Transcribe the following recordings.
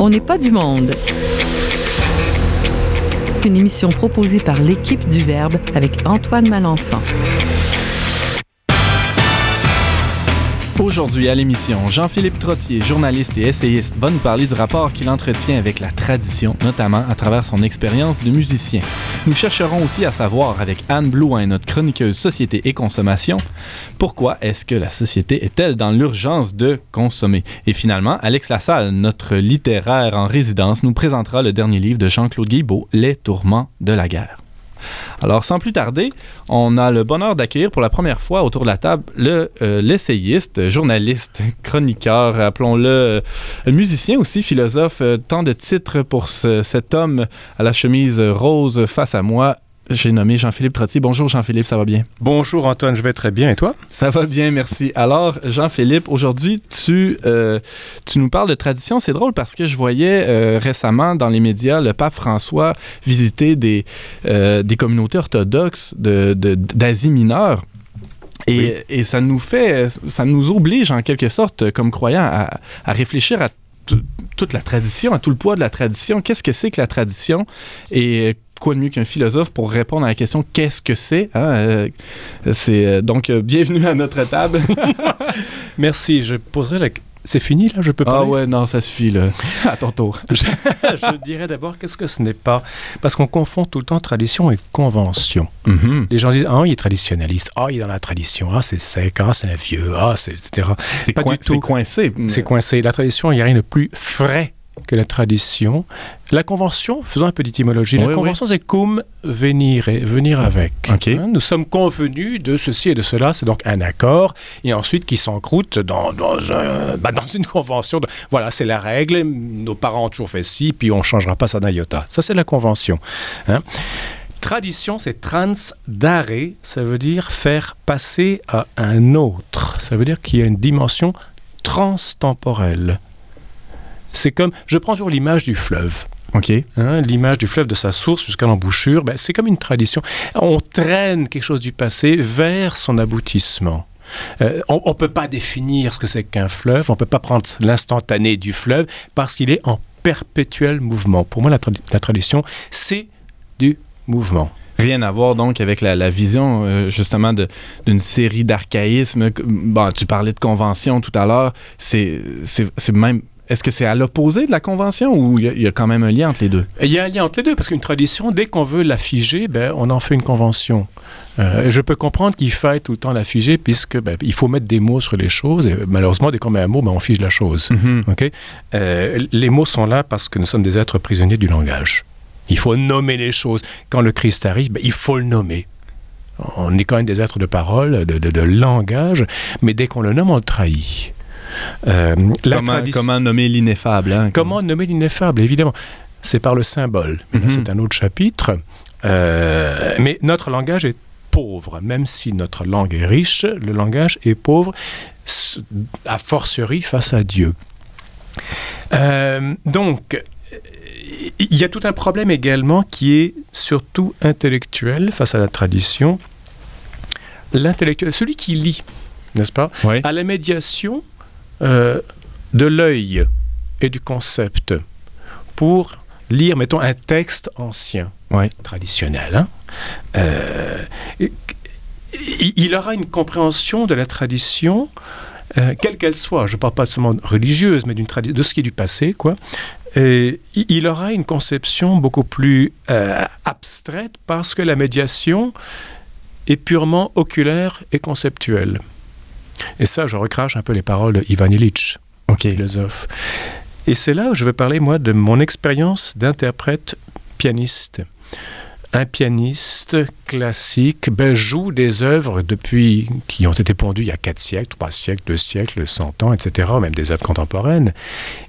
On n'est pas du monde. Une émission proposée par l'équipe du Verbe avec Antoine Malenfant. Aujourd'hui à l'émission, Jean-Philippe Trottier, journaliste et essayiste, va nous parler du rapport qu'il entretient avec la tradition, notamment à travers son expérience de musicien. Nous chercherons aussi à savoir avec Anne Blouin, notre chroniqueuse Société et Consommation, pourquoi est-ce que la société est-elle dans l'urgence de consommer? Et finalement, Alex Lassalle, notre littéraire en résidence, nous présentera le dernier livre de Jean-Claude Guibault, Les tourments de la guerre. Alors, sans plus tarder, on a le bonheur d'accueillir pour la première fois autour de la table le euh, l'essayiste, journaliste, chroniqueur, appelons-le euh, musicien aussi, philosophe, euh, tant de titres pour ce- cet homme à la chemise rose face à moi. J'ai nommé Jean-Philippe Trottier. Bonjour Jean-Philippe, ça va bien? Bonjour Antoine, je vais très bien et toi? Ça va bien, merci. Alors, Jean-Philippe, aujourd'hui, tu, euh, tu nous parles de tradition. C'est drôle parce que je voyais euh, récemment dans les médias le pape François visiter des, euh, des communautés orthodoxes de- de- d'Asie mineure. Et, et ça nous fait, ça nous oblige en quelque sorte, comme croyants, à, à réfléchir à tout- toute la tradition, à tout le poids de la tradition. Qu'est-ce que c'est que la tradition? Et quoi de mieux qu'un philosophe pour répondre à la question qu'est-ce que c'est? hein? Euh, c'est euh, donc euh, bienvenue à notre table. Merci, je poserai la... C'est fini là, je peux ah parler? ouais, non, ça suffit là. À ton tour. je, je dirais d'abord qu'est-ce que ce n'est pas? Parce qu'on confond tout le temps tradition et convention. Mhm. Les gens disent Ah, il est traditionnaliste, ah, il est dans la tradition, ah, c'est sec, ah, c'est un vieux, ah, c'est etc. C'est Pas du tout. c'est coincé. C'est coincé. La tradition, il n'y a rien de plus frais que la tradition. La convention, faisons un peu d'étymologie, Oui, la oui. convention c'est cum venire, venir avec. Hein, nous sommes convenus de ceci et de cela, c'est donc un accord, et ensuite qui s'encroute dans, dans, un- bah, dans une convention. de- voilà, c'est la règle, nos parents ont toujours fait ci, puis on ne changera pas ça d'un iota. Ça, c'est la convention. hein. Tradition, c'est trans dare, ça veut dire faire passer à un autre. Ça veut dire qu'il y a une dimension transtemporelle. C'est comme, je prends toujours l'image du fleuve. OK. Hein, l'image du fleuve de sa source jusqu'à l'embouchure, ben, c'est comme une tradition. On traîne quelque chose du passé vers son aboutissement. Euh, on ne peut pas définir ce que c'est qu'un fleuve, on ne peut pas prendre l'instantané du fleuve parce qu'il est en perpétuel mouvement. Pour moi, la, tradi- la tradition, c'est du mouvement. Rien à voir donc avec la, la vision euh, justement d'une série d'archaïsmes. Bon, tu parlais de convention tout à l'heure. C'est même. Est-ce que c'est à l'opposé de la convention ou il y, y a quand même un lien entre les deux? Il y a un lien entre les deux, parce qu'une tradition, dès qu'on veut la figer, ben, on en fait une convention. Euh, je peux comprendre qu'il faille tout le temps la figer, puisque ben, il faut mettre des mots sur les choses, et malheureusement, dès qu'on met un mot, ben, on fige la chose. Mhm. Ok? Euh, les mots sont là parce que nous sommes des êtres prisonniers du langage. Il faut nommer les choses. Quand le Christ arrive, ben, il faut le nommer. On est quand même des êtres de parole, de, de- de langage, mais dès qu'on le nomme, on le trahit. Euh, Comment, nommer l'ineffable? hein? Comment nommer l'ineffable Évidemment, c'est par le symbole. Mhm. C'est un autre chapitre. Euh, mais notre langage est pauvre. Même si notre langue est riche, le langage est pauvre, a fortiori face à Dieu. Euh, donc, il y a tout un problème également qui est surtout intellectuel face à la tradition. L'intellectuel, celui qui lit, n'est-ce pas Oui. à la médiation euh, de l'œil et du concept pour lire, mettons, un texte ancien, Ouais. traditionnel. hein. Euh, il il aura une compréhension de la tradition, euh, quelle qu'elle soit. Je ne parle pas seulement religieuse, mais d'une de ce qui est du passé, quoi. Et il- il aura une conception beaucoup plus euh, abstraite parce que la médiation est purement oculaire et conceptuelle. Et ça, je recrache un peu les paroles de Ivan Illich, philosophe. Et c'est là où je veux parler, moi, de mon expérience d'interprète pianiste. Un pianiste classique ben, joue des œuvres depuis qui ont été pondues il y a 4 siècles, 3 siècles, 2 siècles, 100 ans, etc., même des œuvres contemporaines.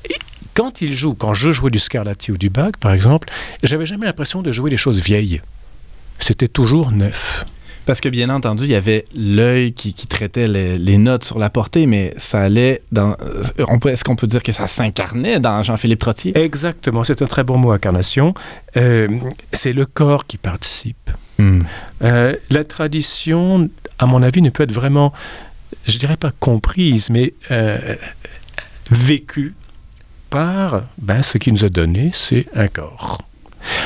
Et quand il joue, quand je jouais du Scarlatti ou du Bach, par exemple, j'avais jamais l'impression de jouer des choses vieilles. C'était toujours neuf. Parce que bien entendu, il y avait l'œil qui, qui traitait les, les notes sur la portée, mais ça allait dans. euh, on peut- Est-ce qu'on peut dire que ça s'incarnait dans Jean-Philippe Trottier? Exactement, c'est un très bon mot, incarnation. Euh, c'est le corps qui participe. Hmm. Euh, la tradition, à mon avis, ne peut être vraiment, je dirais pas comprise, mais euh, vécue part, ben, ce qui nous a donné, c'est un corps.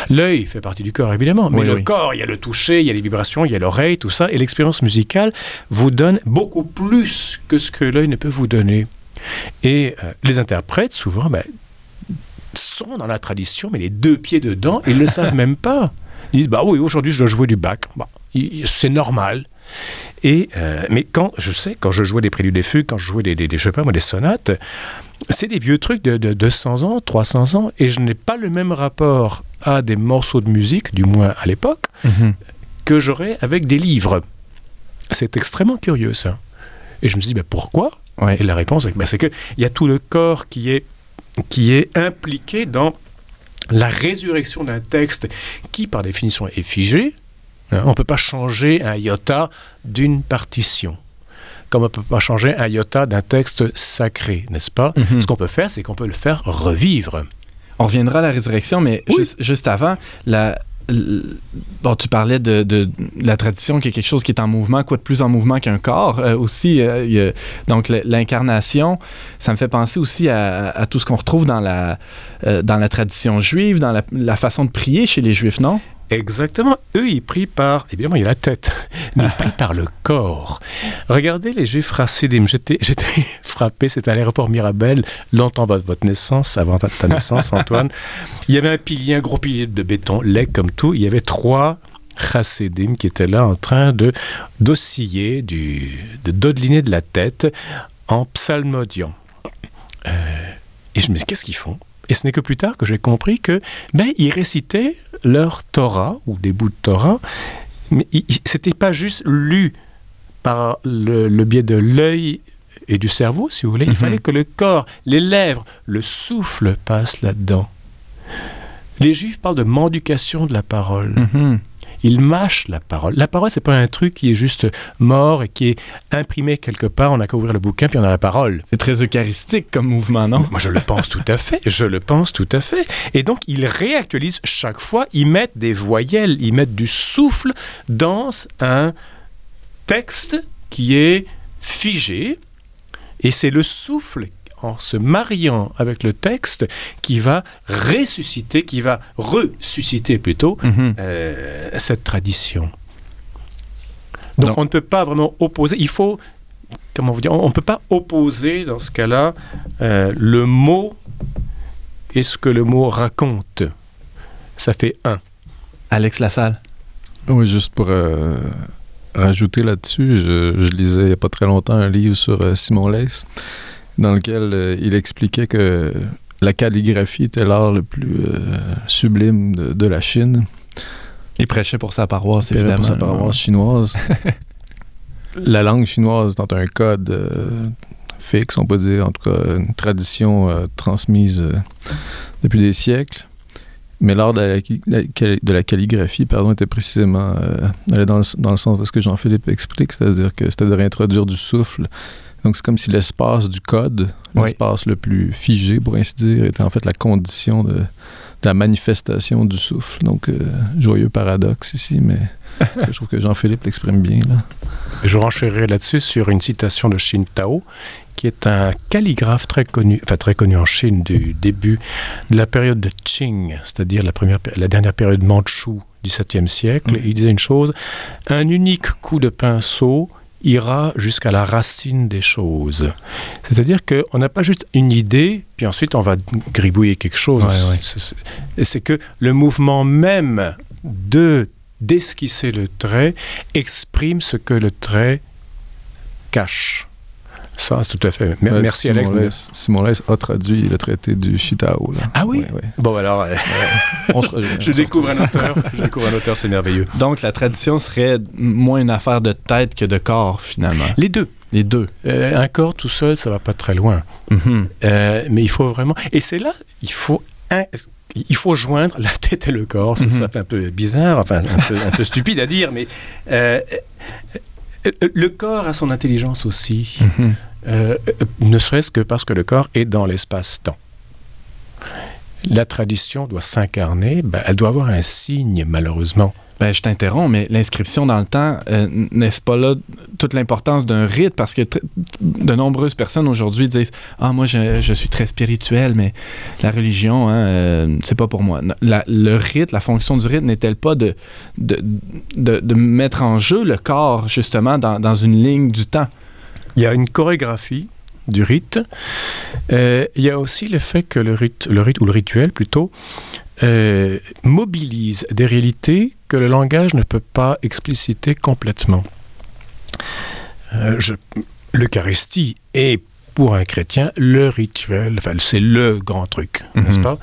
L'œil fait partie du corps, évidemment, mais Oui, le oui. corps, il y a le toucher, il y a les vibrations, il y a l'oreille, tout ça, et l'expérience musicale vous donne beaucoup plus que ce que l'œil ne peut vous donner. Et euh, les interprètes, souvent, ben, sont dans la tradition, mais les deux pieds dedans, ils ne le savent même pas. Ils disent, bah oui, aujourd'hui, je dois jouer du bac. C'est normal. Et, euh, mais quand, je sais, quand je jouais des préludes des fugues, quand je jouais des, des, des- je sais pas moi, des sonates, c'est des vieux trucs de, de 200 ans, 300 ans, et je n'ai pas le même rapport à des morceaux de musique, du moins à l'époque, Mhm. que j'aurais avec des livres. C'est extrêmement curieux, ça. Et je me suis dit, bah, pourquoi? Ouais. Et la réponse, bah, c'est qu'il y a tout le corps qui est, qui est impliqué dans la résurrection d'un texte qui, par définition, est figé. Hein, on ne peut pas changer un iota d'une partition. Comme on ne peut pas changer un iota d'un texte sacré, n'est-ce pas? Mhm. Ce qu'on peut faire, c'est qu'on peut le faire revivre. On reviendra à la résurrection, mais Oui. juste, juste avant, la, bon, tu parlais de, de- de la tradition qui est quelque chose qui est en mouvement, quoi de plus en mouvement qu'un corps. Euh, aussi, euh, a- donc l'incarnation, ça me fait penser aussi à, à tout ce qu'on retrouve dans la, euh, dans la tradition juive, dans la, la façon de prier chez les juifs, non? Exactement. Eux, ils prient par. Évidemment, il y a la tête, mais ils prient par le corps. Regardez les juifs racidim. J'étais, j'étais frappé. C'était à l'aéroport Mirabel, longtemps avant votre naissance, avant ta, ta naissance, Antoine. Il y avait un pilier, un gros pilier de béton, laid comme tout. Il y avait trois chassidim qui étaient là en train de d'osciller, du, de dodeliner de la tête en psalmodiant. Euh, et je me dis, qu'est-ce qu'ils font? Et ce n'est que plus tard que j'ai compris que ben, ils récitaient leur Torah, ou des bouts de Torah, mais c'était pas juste lu par le, le biais de l'œil et du cerveau, si vous voulez. Il Mhm. fallait que le corps, les lèvres, le souffle passent là-dedans. Les Juifs parlent de mendication de la parole. Mhm. Ils mâchent la parole. La parole, c'est pas un truc qui est juste mort et qui est imprimé quelque part. On n'a qu'à ouvrir le bouquin puis on a la parole. C'est très eucharistique comme mouvement, non? Moi, je le pense tout à fait. Je le pense tout à fait. Et donc, ils réactualisent chaque fois. Ils mettent des voyelles, ils mettent du souffle dans un texte qui est figé. Et c'est le souffle, en se mariant avec le texte, qui va ressusciter, qui va ressusciter plutôt, Mhm. euh, cette tradition. Donc, on ne peut pas vraiment opposer. Il faut, comment vous dire, on ne peut pas opposer dans ce cas-là euh, le mot et ce que le mot raconte. Ça fait un. Alex Lassalle. Oui, juste pour euh, rajouter là-dessus, je, je lisais il n'y a pas très longtemps un livre sur euh, Simon Leys, dans lequel euh, il expliquait que la calligraphie était l'art le plus euh, sublime de, de la Chine. Il prêchait pour sa paroisse, Il évidemment. pour sa paroisse chinoise. la langue chinoise étant un code euh, fixe, on peut dire, en tout cas une tradition euh, transmise euh, depuis des siècles. Mais l'art de la, la- de la calligraphie, pardon, était précisément euh, dans, le, dans le sens de ce que Jean-Philippe explique, c'est-à-dire que c'était de réintroduire du souffle. Donc c'est comme si l'espace du code, Oui. l'espace le plus figé, pour ainsi dire, était en fait la condition de, de la manifestation du souffle. Donc euh, joyeux paradoxe ici, mais je trouve que Jean-Philippe l'exprime bien. Là. Je renchérirai là-dessus sur une citation de Xin Tao, qui est un calligraphe très connu, enfin très connu en Chine du début de la période de Qing, c'est-à-dire la, première, la dernière période mandchoue du 7e siècle. Il disait une chose un unique coup de pinceau ira jusqu'à la racine des choses. C'est-à-dire qu'on n'a pas juste une idée, puis ensuite on va gribouiller quelque chose. Ouais, ouais. C'est- c'est- et C'est que le mouvement même de d'esquisser le trait exprime ce que le trait cache. Ça, c'est tout à fait. Mer- Ouais, Merci Simon Alex. Simon Leys a traduit le traité du Shitao. Là. Ah oui? Ouais, ouais. Bon alors, euh, On se rejoint, je on se découvre un auteur. Je découvre un auteur, c'est merveilleux. Donc, la tradition serait moins une affaire de tête que de corps, finalement. Les deux. Les deux. Euh, un corps tout seul, ça va pas très loin. Mhm. Euh, mais il faut vraiment. Et c'est là, il faut. un- Il faut joindre la tête et le corps. Ça, Mhm. ça fait un peu bizarre, enfin un peu, un peu stupide à dire, mais euh, euh, le corps a son intelligence aussi. Mhm. Euh, euh, ne serait-ce que parce que le corps est dans l'espace-temps. La tradition doit s'incarner, ben, elle doit avoir un signe, malheureusement. Ben, je t'interromps, mais l'inscription dans le temps, euh, n'est-ce pas là toute l'importance d'un rite? Parce que de nombreuses personnes aujourd'hui disent Ah, moi, je, suis très spirituel, mais la religion, hein, euh, c'est pas pour moi. Le rite, la fonction du rite n'est-elle pas de de, de, de, mettre en jeu le corps, justement, dans, dans une ligne du temps? Il y a une chorégraphie du rite. Euh, il y a aussi le fait que le rite, le rite ou le rituel plutôt, euh, mobilise des réalités que le langage ne peut pas expliciter complètement. Euh, L'Eucharistie est pour un chrétien le rituel, enfin, c'est le grand truc, mm -hmm. n'est-ce pas?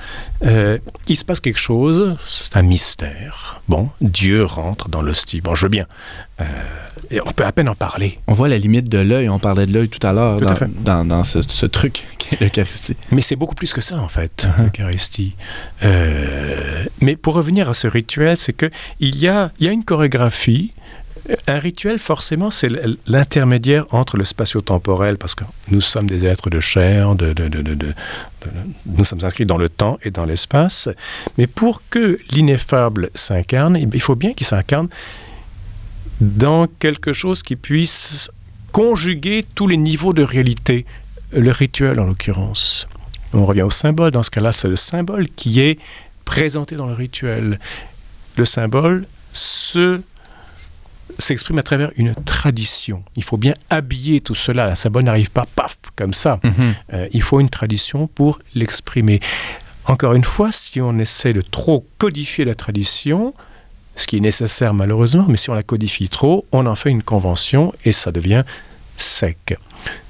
Euh, Il se passe quelque chose, c'est un mystère. Bon, Dieu rentre dans l'hostie. Bon, je veux bien. Euh, et on peut à peine en parler. On voit la limite de l'œil, on parlait de l'œil tout à l'heure dans, dans, dans, ce, ce truc l'Eucharistie. Mais c'est beaucoup plus que ça, en fait, uh -huh. l'Eucharistie. Euh, mais pour revenir à ce rituel, c'est qu'il y a, y a une chorégraphie un rituel, forcément, c'est l'intermédiaire entre le spatio-temporel, parce que nous sommes des êtres de chair, nous sommes inscrits dans le temps et dans l'espace. Mais pour que l'ineffable s'incarne, il faut bien qu'il s'incarne dans quelque chose qui puisse conjuguer tous les niveaux de réalité. Le rituel, en l'occurrence. On revient au symbole. Dans ce cas-là, c'est le symbole qui est présenté dans le rituel. Le symbole se s'exprime à travers une tradition. Il faut bien habiller tout cela. La symbole n'arrive pas paf comme ça. Mm -hmm. euh, il faut une tradition pour l'exprimer. Encore une fois, si on essaie de trop codifier la tradition, ce qui est nécessaire malheureusement, mais si on la codifie trop, on en fait une convention et ça devient sec.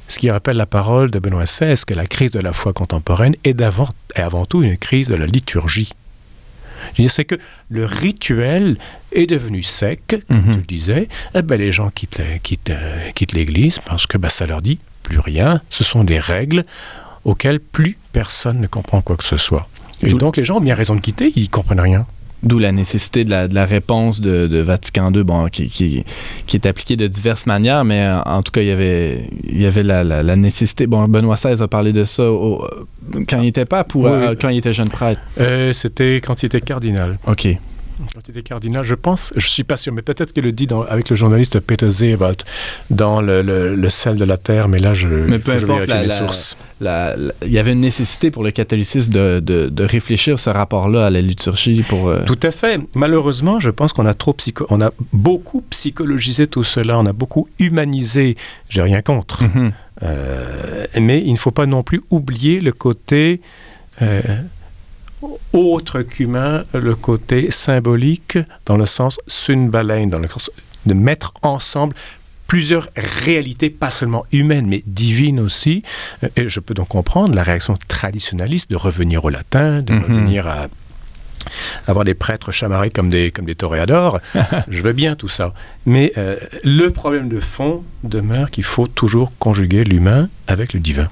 Ce qui rappelle la parole de Benoît XVI que la crise de la foi contemporaine est, avant, est avant tout une crise de la liturgie. C'est que le rituel est devenu sec, comme mm -hmm. tu le disais. Eh ben, les gens quittent, quittent, euh, quittent l'Église parce que ben, ça leur dit plus rien. Ce sont des règles auxquelles plus personne ne comprend quoi que ce soit. Et donc les gens ont bien raison de quitter, ils ne comprennent rien. D'où la nécessité de la, de la réponse de, de, Vatican II, bon, qui, qui, qui, est appliquée de diverses manières, mais en tout cas, il y avait, il y avait la, la, la nécessité. Bon, Benoît XVI a parlé de ça au, quand il était pas pour, oui, euh, quand il était jeune prêtre? Euh, C'était quand il était cardinal. OK. Était cardinal, je pense, je suis pas sûr, mais peut-être qu'il le dit dans, avec le journaliste Peter Zewald dans le, le, le, sel de la terre, mais là, je, mais peu je importe, la, les la, sources. La, il y avait une nécessité pour le catholicisme de, de, de réfléchir ce rapport-là à la liturgie pour. Euh... Tout à fait. Malheureusement, je pense qu'on a trop psycho, on a beaucoup psychologisé tout cela, on a beaucoup humanisé. J'ai rien contre, mm -hmm. euh, mais il ne faut pas non plus oublier le côté. Euh, autre qu'humain, le côté symbolique, dans le sens sunbalein, dans le sens de mettre ensemble plusieurs réalités, pas seulement humaines, mais divines aussi. Et je peux donc comprendre la réaction traditionnaliste de revenir au latin, de mm -hmm. revenir à avoir des prêtres chamarrés comme des, comme des toréadors. je veux bien tout ça. Mais euh, le problème de fond demeure qu'il faut toujours conjuguer l'humain avec le divin.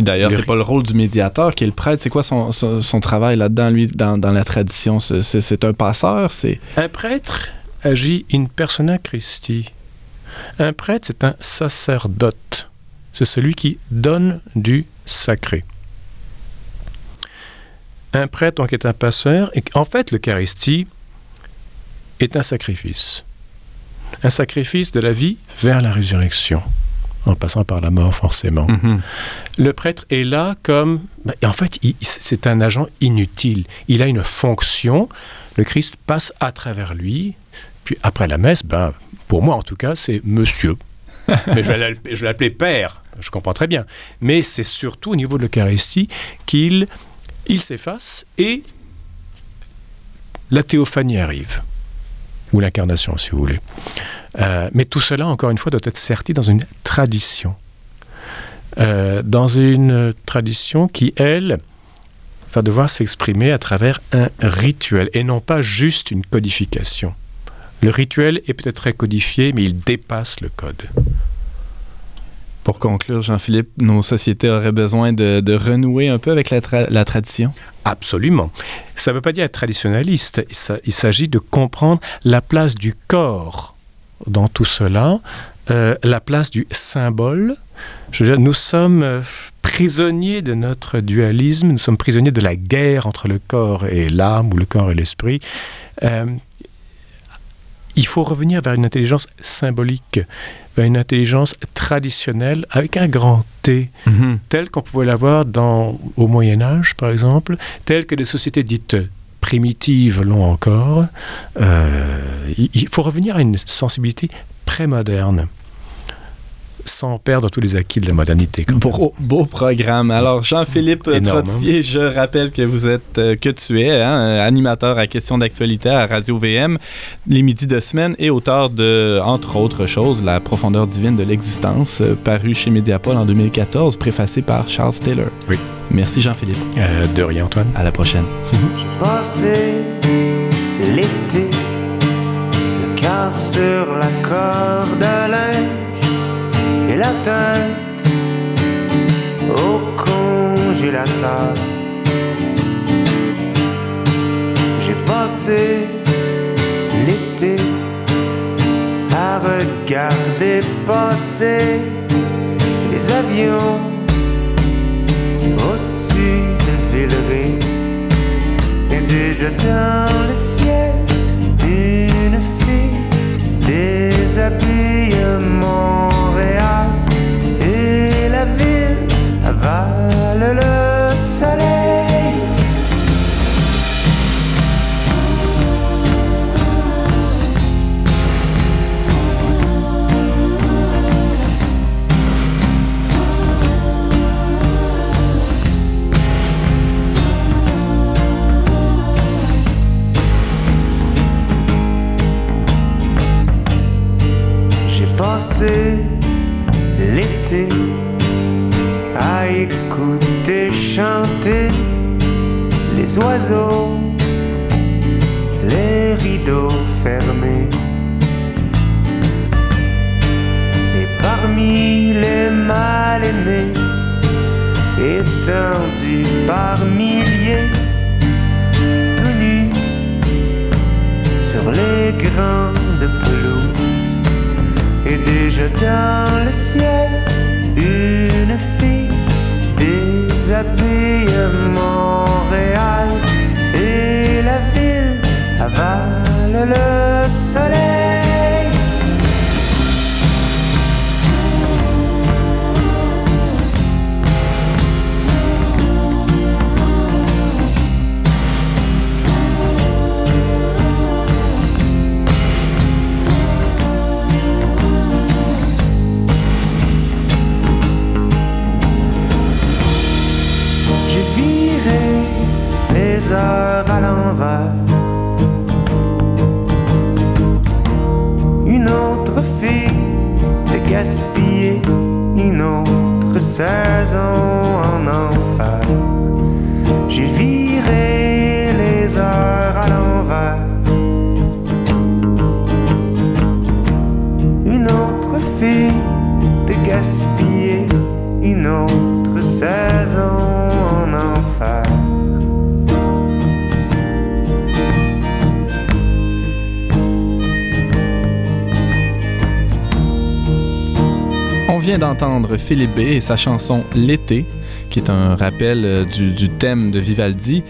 Puis d'ailleurs, c'est pas le rôle du médiateur qui est le prêtre. C'est quoi son, son, son travail là-dedans, lui, dans, dans, la tradition? C'est un passeur? c'est Un prêtre agit in persona Christi. Un prêtre, c'est un sacerdote. C'est celui qui donne du sacré. Un prêtre, donc, est un passeur. Et en fait, l'Eucharistie est un sacrifice. Un sacrifice de la vie vers la résurrection en passant par la mort forcément. Mm -hmm. Le prêtre est là comme... Ben, en fait, c'est un agent inutile. Il a une fonction. Le Christ passe à travers lui. Puis après la messe, ben, pour moi en tout cas, c'est monsieur. Mais je vais l'appeler père. Je comprends très bien. Mais c'est surtout au niveau de l'Eucharistie qu'il il s'efface et la théophanie arrive. Ou l'incarnation, si vous voulez. Euh, mais tout cela, encore une fois, doit être serti dans une tradition. Euh, dans une tradition qui, elle, va devoir s'exprimer à travers un rituel et non pas juste une codification. Le rituel est peut-être très codifié, mais il dépasse le code. Pour conclure, Jean-Philippe, nos sociétés auraient besoin de, renouer un peu avec la tradition? Absolument. Ça ne veut pas dire être traditionnaliste, il s'agit de comprendre la place du corps dans tout cela, euh, la place du symbole. Je veux dire, nous sommes euh, prisonniers de notre dualisme, nous sommes prisonniers de la guerre entre le corps et l'âme ou le corps et l'esprit. Euh, il faut revenir vers une intelligence symbolique, vers une intelligence traditionnelle avec un grand T, Mhm. tel qu'on pouvait l'avoir au Moyen Âge, par exemple, tel que des sociétés dites primitives l'ont encore. Euh, il, il faut revenir à une sensibilité prémoderne, sans perdre tous les acquis de la modernité. Beau, beau programme. Alors, Jean-Philippe Trottier, je rappelle que vous êtes, euh, que tu es, hein, animateur à questions d'actualité à Radio VM, les midis de semaine et auteur de, entre autres choses, La profondeur divine de l'existence, euh, paru chez Mediapol en 2014, préfacé par Charles Taylor. Oui. Merci, Jean-Philippe. Euh, de rien, Antoine. À la prochaine. Passé l'été, le cœur sur la corde à la tête au congélateur. J'ai passé l'été à regarder passer les avions au-dessus de Villeray. Et déjà dans la la la. On vient d'entendre Philippe B et sa chanson L'été, qui est un rappel euh, du, thème de Vivaldi.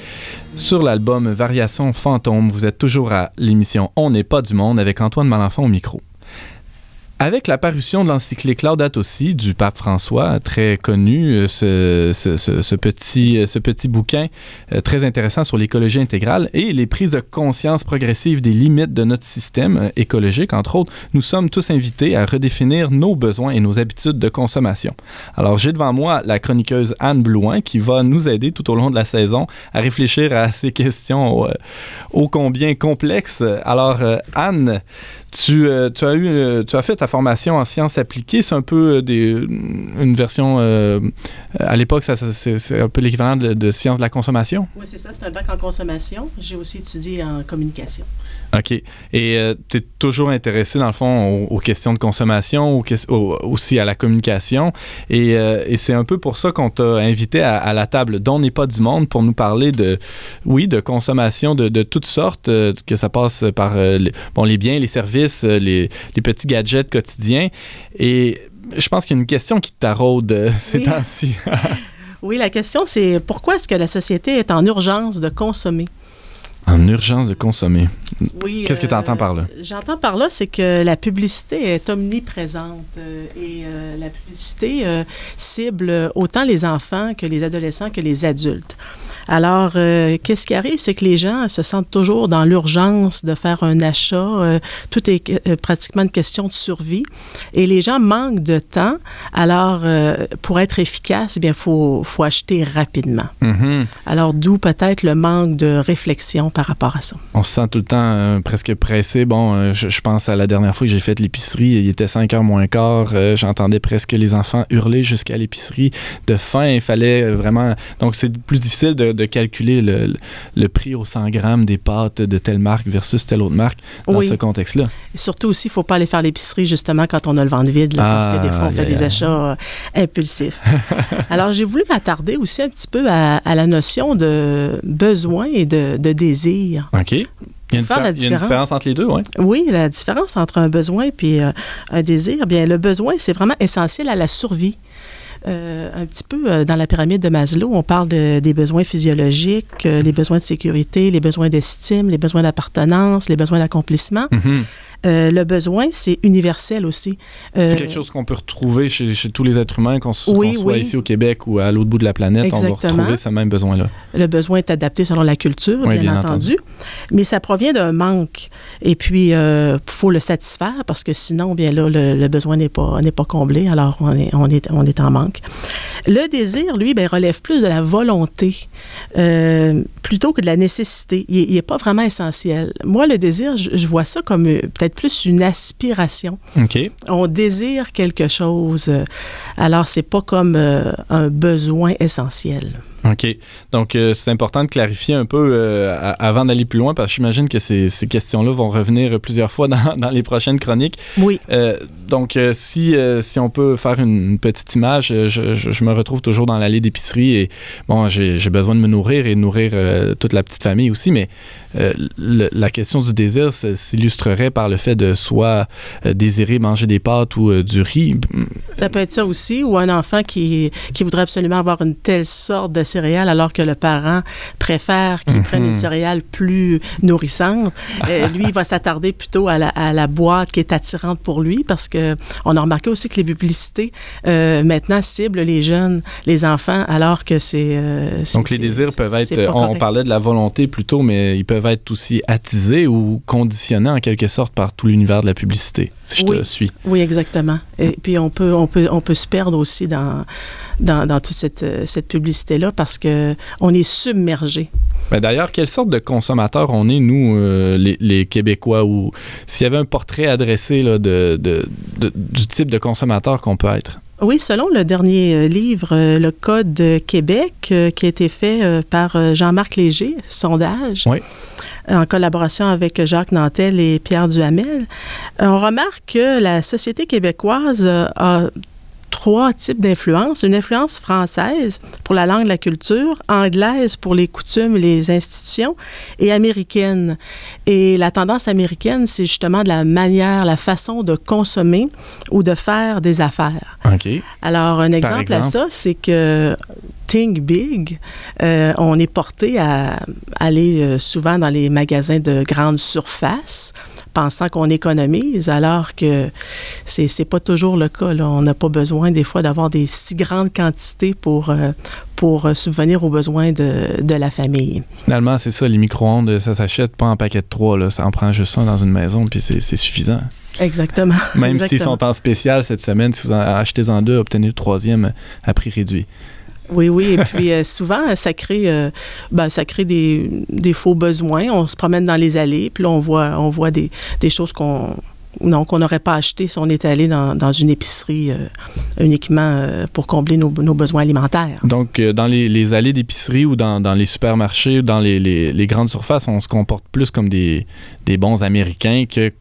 Sur l'album Variation fantôme, vous êtes toujours à l'émission On n'est pas du monde avec Antoine Malenfant au micro. Avec la parution de l'encyclique Laudato Si du pape François, très connu, euh, ce, petit, euh, ce petit bouquin euh, très intéressant sur l'écologie intégrale et les prises de conscience progressives des limites de notre système écologique, entre autres, nous sommes tous invités à redéfinir nos besoins et nos habitudes de consommation. Alors, j'ai devant moi la chroniqueuse Anne Blouin qui va nous aider tout au long de la saison à réfléchir à ces questions ô combien complexes. Alors, Anne, tu, euh, tu as eu, euh, tu as fait ta formation en sciences appliquées. C'est un peu euh, des, une version. à l'époque, c'est un peu l'équivalent de, de sciences de la consommation? Oui, c'est ça. C'est un bac en consommation. J'ai aussi étudié en communication. OK. Et tu es toujours intéressé, dans le fond, aux, aux questions de consommation, aux aussi à la communication. Et, euh, et c'est un peu pour ça qu'on t'a invité à, à la table dont n'est pas du monde pour nous parler de, oui, de consommation de, de toutes sortes, euh, que ça passe par euh, les, bon, les biens, les services, euh, les, les petits gadgets quotidiens. Et je pense qu'il y a une question qui euh, ces Oui. temps-ci. Oui, la question, c'est pourquoi est-ce que la société est en urgence de consommer? En urgence de consommer. Oui. Qu'est-ce que tu entends par là? J'entends par là, c'est que la publicité est omniprésente euh, et euh, la publicité euh, cible autant les enfants que les adolescents que les adultes. Alors, euh, qu'est-ce qui arrive, c'est que les gens se sentent toujours dans l'urgence de faire un achat. Euh, tout est euh, pratiquement une question de survie. Et les gens manquent de temps. Alors, pour être efficace, eh bien, il faut, faut acheter rapidement. Mhm. Alors, d'où peut-être le manque de réflexion par rapport à ça. On se sent tout le temps presque pressé. Bon, je, je pense à la dernière fois que j'ai fait l'épicerie, il était 5 heures moins quart. J'entendais presque les enfants hurler jusqu'à l'épicerie de faim. Il fallait vraiment. Donc, c'est plus difficile de, de calculer le, prix au 100 grammes des pâtes de telle marque versus telle autre marque dans Oui. ce contexte-là. Surtout aussi, il ne faut pas aller faire l'épicerie justement quand on a le ventre vide, là, parce que des fois, on Ah, fait des achats euh, impulsifs. Alors, j'ai voulu m'attarder aussi un petit peu à, à la notion de besoin et de, de désir. OK. Il y a une, Faire la diffé- il y a une différence. entre les deux, oui. Oui, la différence entre un besoin et un désir, bien, le besoin, c'est vraiment essentiel à la survie. Euh, un petit peu euh, dans la pyramide de Maslow, on parle de- des besoins physiologiques, euh, les besoins de sécurité, les besoins d'estime, les besoins d'appartenance, les besoins d'accomplissement. Mhm. Euh, le besoin, c'est universel aussi. Euh, C'est quelque chose qu'on peut retrouver chez, chez tous les êtres humains, qu'on Oui, soit oui. ici au Québec ou à l'autre bout de la planète, on va Exactement. retrouver ce même besoin-là. Le besoin est adapté selon la culture, Oui, bien, bien entendu. Mais ça provient d'un manque. Et puis, il faut le satisfaire parce que sinon, bien là, le, le besoin n'est pas, pas comblé. Alors, on est, on, est, on est en manque. Le désir, lui, bien, relève plus de la volonté euh, plutôt que de la nécessité. Il n'est pas vraiment essentiel. Moi, le désir, je, je vois ça comme euh, peut-être plus une aspiration. On désire quelque chose. euh, Alors, c'est pas comme euh, un besoin essentiel. OK. Donc, euh, c'est important de clarifier un peu euh, avant d'aller plus loin, parce que j'imagine que ces, ces questions-là vont revenir plusieurs fois dans, dans les prochaines chroniques. Oui. Euh, donc, si, si on peut faire une, petite image, je, je- je me retrouve toujours dans l'allée d'épicerie et, bon, j'ai besoin de me nourrir et de nourrir toute la petite famille aussi, mais euh, le- la question du désir s'illustrerait par le fait de soit euh, désirer manger des pâtes ou euh, du riz. Ça peut être ça aussi, ou un enfant qui, qui voudrait absolument avoir une telle sorte de céréales alors que le parent préfère qu'il Mhm. prenne une céréale plus nourrissante. Lui, il va s'attarder plutôt à la, à la boîte qui est attirante pour lui parce que on a remarqué aussi que les publicités maintenant ciblent les jeunes, les enfants, alors que c'est... Donc, les désirs peuvent être, on, on parlait de la volonté plus tôt, mais ils peuvent être aussi attisés ou conditionnés en quelque sorte par tout l'univers de la publicité, si je Oui. te suis. Oui, exactement. Et puis on peut, on peut, on peut se perdre aussi dans, dans, dans toute cette, euh, cette publicité-là parce que on est submergé. Ben, D'ailleurs, quelle sorte de consommateurs on est, nous, euh, les, les Québécois, ou s'il y avait un portrait adressé là, de, de- de- du type de consommateur qu'on peut être? Oui, selon le dernier euh, livre, euh, le Code de Québec, euh, qui a été fait par Jean-Marc Léger, sondage, Oui. en collaboration avec Jacques Nantel et Pierre Duhamel, on remarque que la société québécoise a trois types d'influence. Une influence française pour la langue, la culture, anglaise pour les coutumes, les institutions, et américaine. Et la tendance américaine, c'est justement de la manière, la façon de consommer ou de faire des affaires. OK. Alors, un exemple, à exemple? ça, c'est que Think Big, euh, on est porté à aller euh, souvent dans les magasins de grande surface pensant qu'on économise, alors que c'est c'est pas toujours le cas. là. On n'a pas besoin des fois d'avoir des si grandes quantités pour, euh, pour subvenir aux besoins de, de la famille. Finalement, c'est ça, les micro-ondes, ça s'achète pas en paquet de trois. Là. Ça en prend juste un dans une maison, puis c'est suffisant. Exactement. Même s'ils sont en spécial cette semaine, si vous en achetez-en deux, obtenez le troisième à prix réduit. Oui, oui. Et puis euh, souvent, ça crée, euh, ben, ça crée des, faux besoins. On se promène dans les allées, puis là, on voit, on voit des, choses qu'on non, qu'on n'aurait pas achetées si on était allé dans, une épicerie euh, uniquement euh, pour combler nos, besoins alimentaires. Donc, euh, dans les, allées d'épicerie ou dans, les supermarchés ou dans les grandes surfaces, on se comporte plus comme des, des bons Américains que,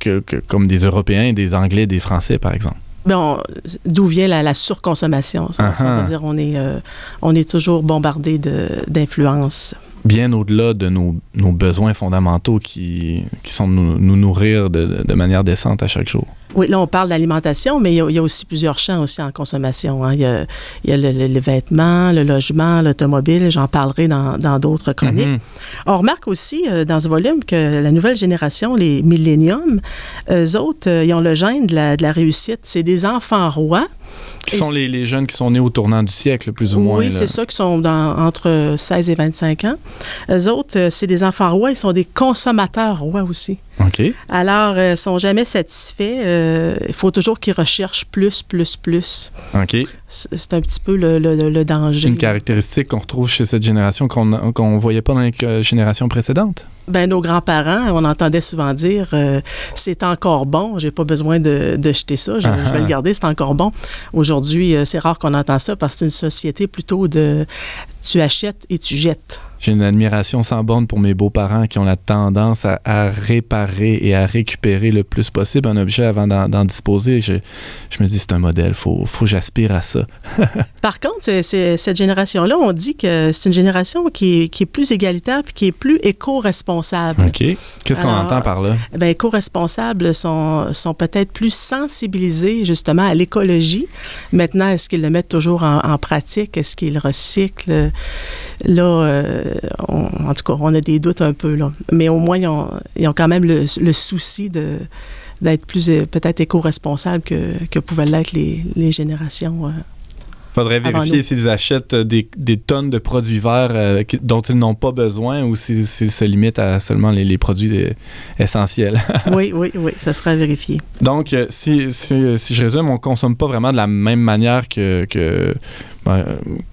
que, que comme des Européens, des Anglais, des Français, par exemple. Ben, on- D'où vient la, la surconsommation? Ça, ça Uh-huh. veut dire on est, euh, on est toujours bombardé de- d'influences. Bien au-delà de nos, nos besoins fondamentaux qui, qui sont de nous, nous nourrir de, de manière décente à chaque jour. Oui, là, on parle d'alimentation, mais il y, a, il y, a, aussi plusieurs champs aussi en consommation. Hein. Il y a, il y a le, le, les vêtements, le logement, l'automobile. J'en parlerai dans d'autres chroniques. Mm -hmm. On remarque aussi euh, dans ce volume que la nouvelle génération, les milléniums, eux autres, euh, ils ont le gène de la, de la réussite. C'est des enfants rois qui sont les, les, jeunes qui sont nés au tournant du siècle, plus ou moins. Oui, c'est ça, qui sont dans, entre 16 et 25 ans. Eux autres, euh, c'est des enfants rois, ils sont des consommateurs rois aussi. OK. Alors, ils euh, ne sont jamais satisfaits. Euh, il faut toujours qu'ils recherchent plus, plus, plus. OK. C'est un petit peu le, le, le danger. Une caractéristique qu'on retrouve chez cette génération qu'on ne voyait pas dans les générations précédentes? Ben, nos grands-parents, on entendait souvent dire euh, c'est encore bon, j'ai pas besoin de, de jeter ça, je, uh -huh. je, vais le garder, c'est encore bon. Aujourd'hui, euh, c'est rare qu'on entend ça parce que c'est une société plutôt de tu achètes et tu jettes. J'ai une admiration sans borne pour mes beaux-parents qui ont la tendance à, à, réparer et à récupérer le plus possible un objet avant d'en disposer. Je, je, me dis, c'est un modèle, il faut, faut que j'aspire à ça. Par contre, c est, c est, cette génération-là, on dit que c'est une génération qui est, qui est plus égalitaire et qui est plus éco-responsable. OK. Qu'est-ce qu'on entend par là? Ben, éco-responsables sont, sont peut-être plus sensibilisés justement à l'écologie. Maintenant, est-ce qu'ils le mettent toujours en, en pratique? Est-ce qu'ils recyclent? Là, euh, on, en tout cas, on a des doutes un peu, là. Mais au moins, ils ont, ils ont quand même le, le souci de d'être plus euh, peut-être éco-responsable que, que pouvaient l'être les, les générations. Euh, faudrait vérifier s'ils achètent des, des, tonnes de produits verts euh, dont ils n'ont pas besoin ou s'ils si, se limitent à seulement les, les produits essentiels. oui, oui, oui, ça sera vérifié. Donc, euh, si, si, si, je résume, on ne consomme pas vraiment de la même manière que, que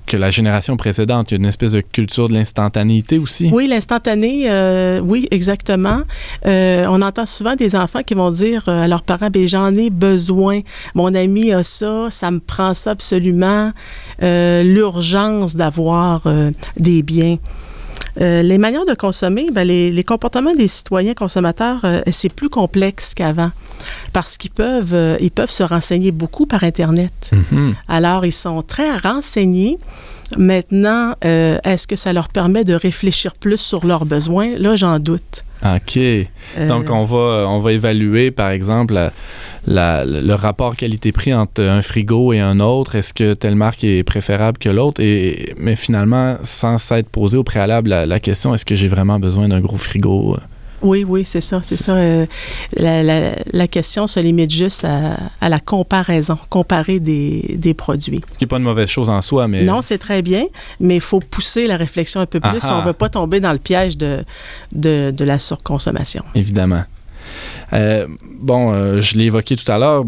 que la génération précédente. Il y a une espèce de culture de l'instantanéité aussi. Oui, l'instantané, euh, oui, exactement. Euh, on entend souvent des enfants qui vont dire à leurs parents, ben, j'en ai besoin. Mon ami a ça, ça me prend ça absolument. Euh, L'urgence d'avoir euh, des biens. Euh, les manières de consommer, ben, les, comportements des citoyens consommateurs, euh, c'est plus complexe qu'avant parce qu'ils peuvent, euh, ils peuvent se renseigner beaucoup par Internet. Mm -hmm. Alors, ils sont très renseignés. Maintenant, euh, est-ce que ça leur permet de réfléchir plus sur leurs besoins? Là, j'en doute. OK. Euh... Donc, on va, on va évaluer, par exemple, la, la, le rapport qualité-prix entre un frigo et un autre. Est-ce que telle marque est préférable que l'autre? Et, mais finalement, sans s'être posé au préalable la, la question, est-ce que j'ai vraiment besoin d'un gros frigo? Oui, oui, c'est ça, c'est ça. Euh, la, la, la, question se limite juste à, à la comparaison, comparer des, des, produits. Ce qui n'est pas une mauvaise chose en soi, mais... Non, c'est très bien, mais il faut pousser la réflexion un peu plus si on ne veut pas tomber dans le piège de, de, de la surconsommation. Évidemment. Euh, bon, euh, je l'ai évoqué tout à l'heure,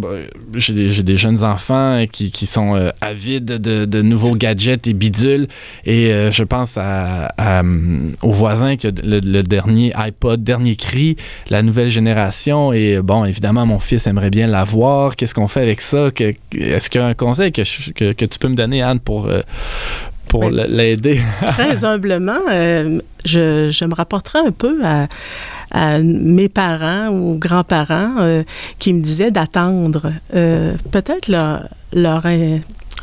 j'ai des, des, jeunes enfants qui, sont euh, avides de, nouveaux gadgets et bidules. Et euh, je pense à, à, aux voisins qui le, dernier iPod, dernier cri, la nouvelle génération. Et bon, évidemment, mon fils aimerait bien l'avoir. Qu'est-ce qu'on fait avec ça? Est-ce qu'il y a un conseil que, que, que, tu peux me donner, Anne, pour, pour ben, l'aider? très humblement, euh, je, je, me rapporterai un peu à, à mes parents ou grands-parents euh, qui me disaient d'attendre. Euh, Peut-être leur, leur,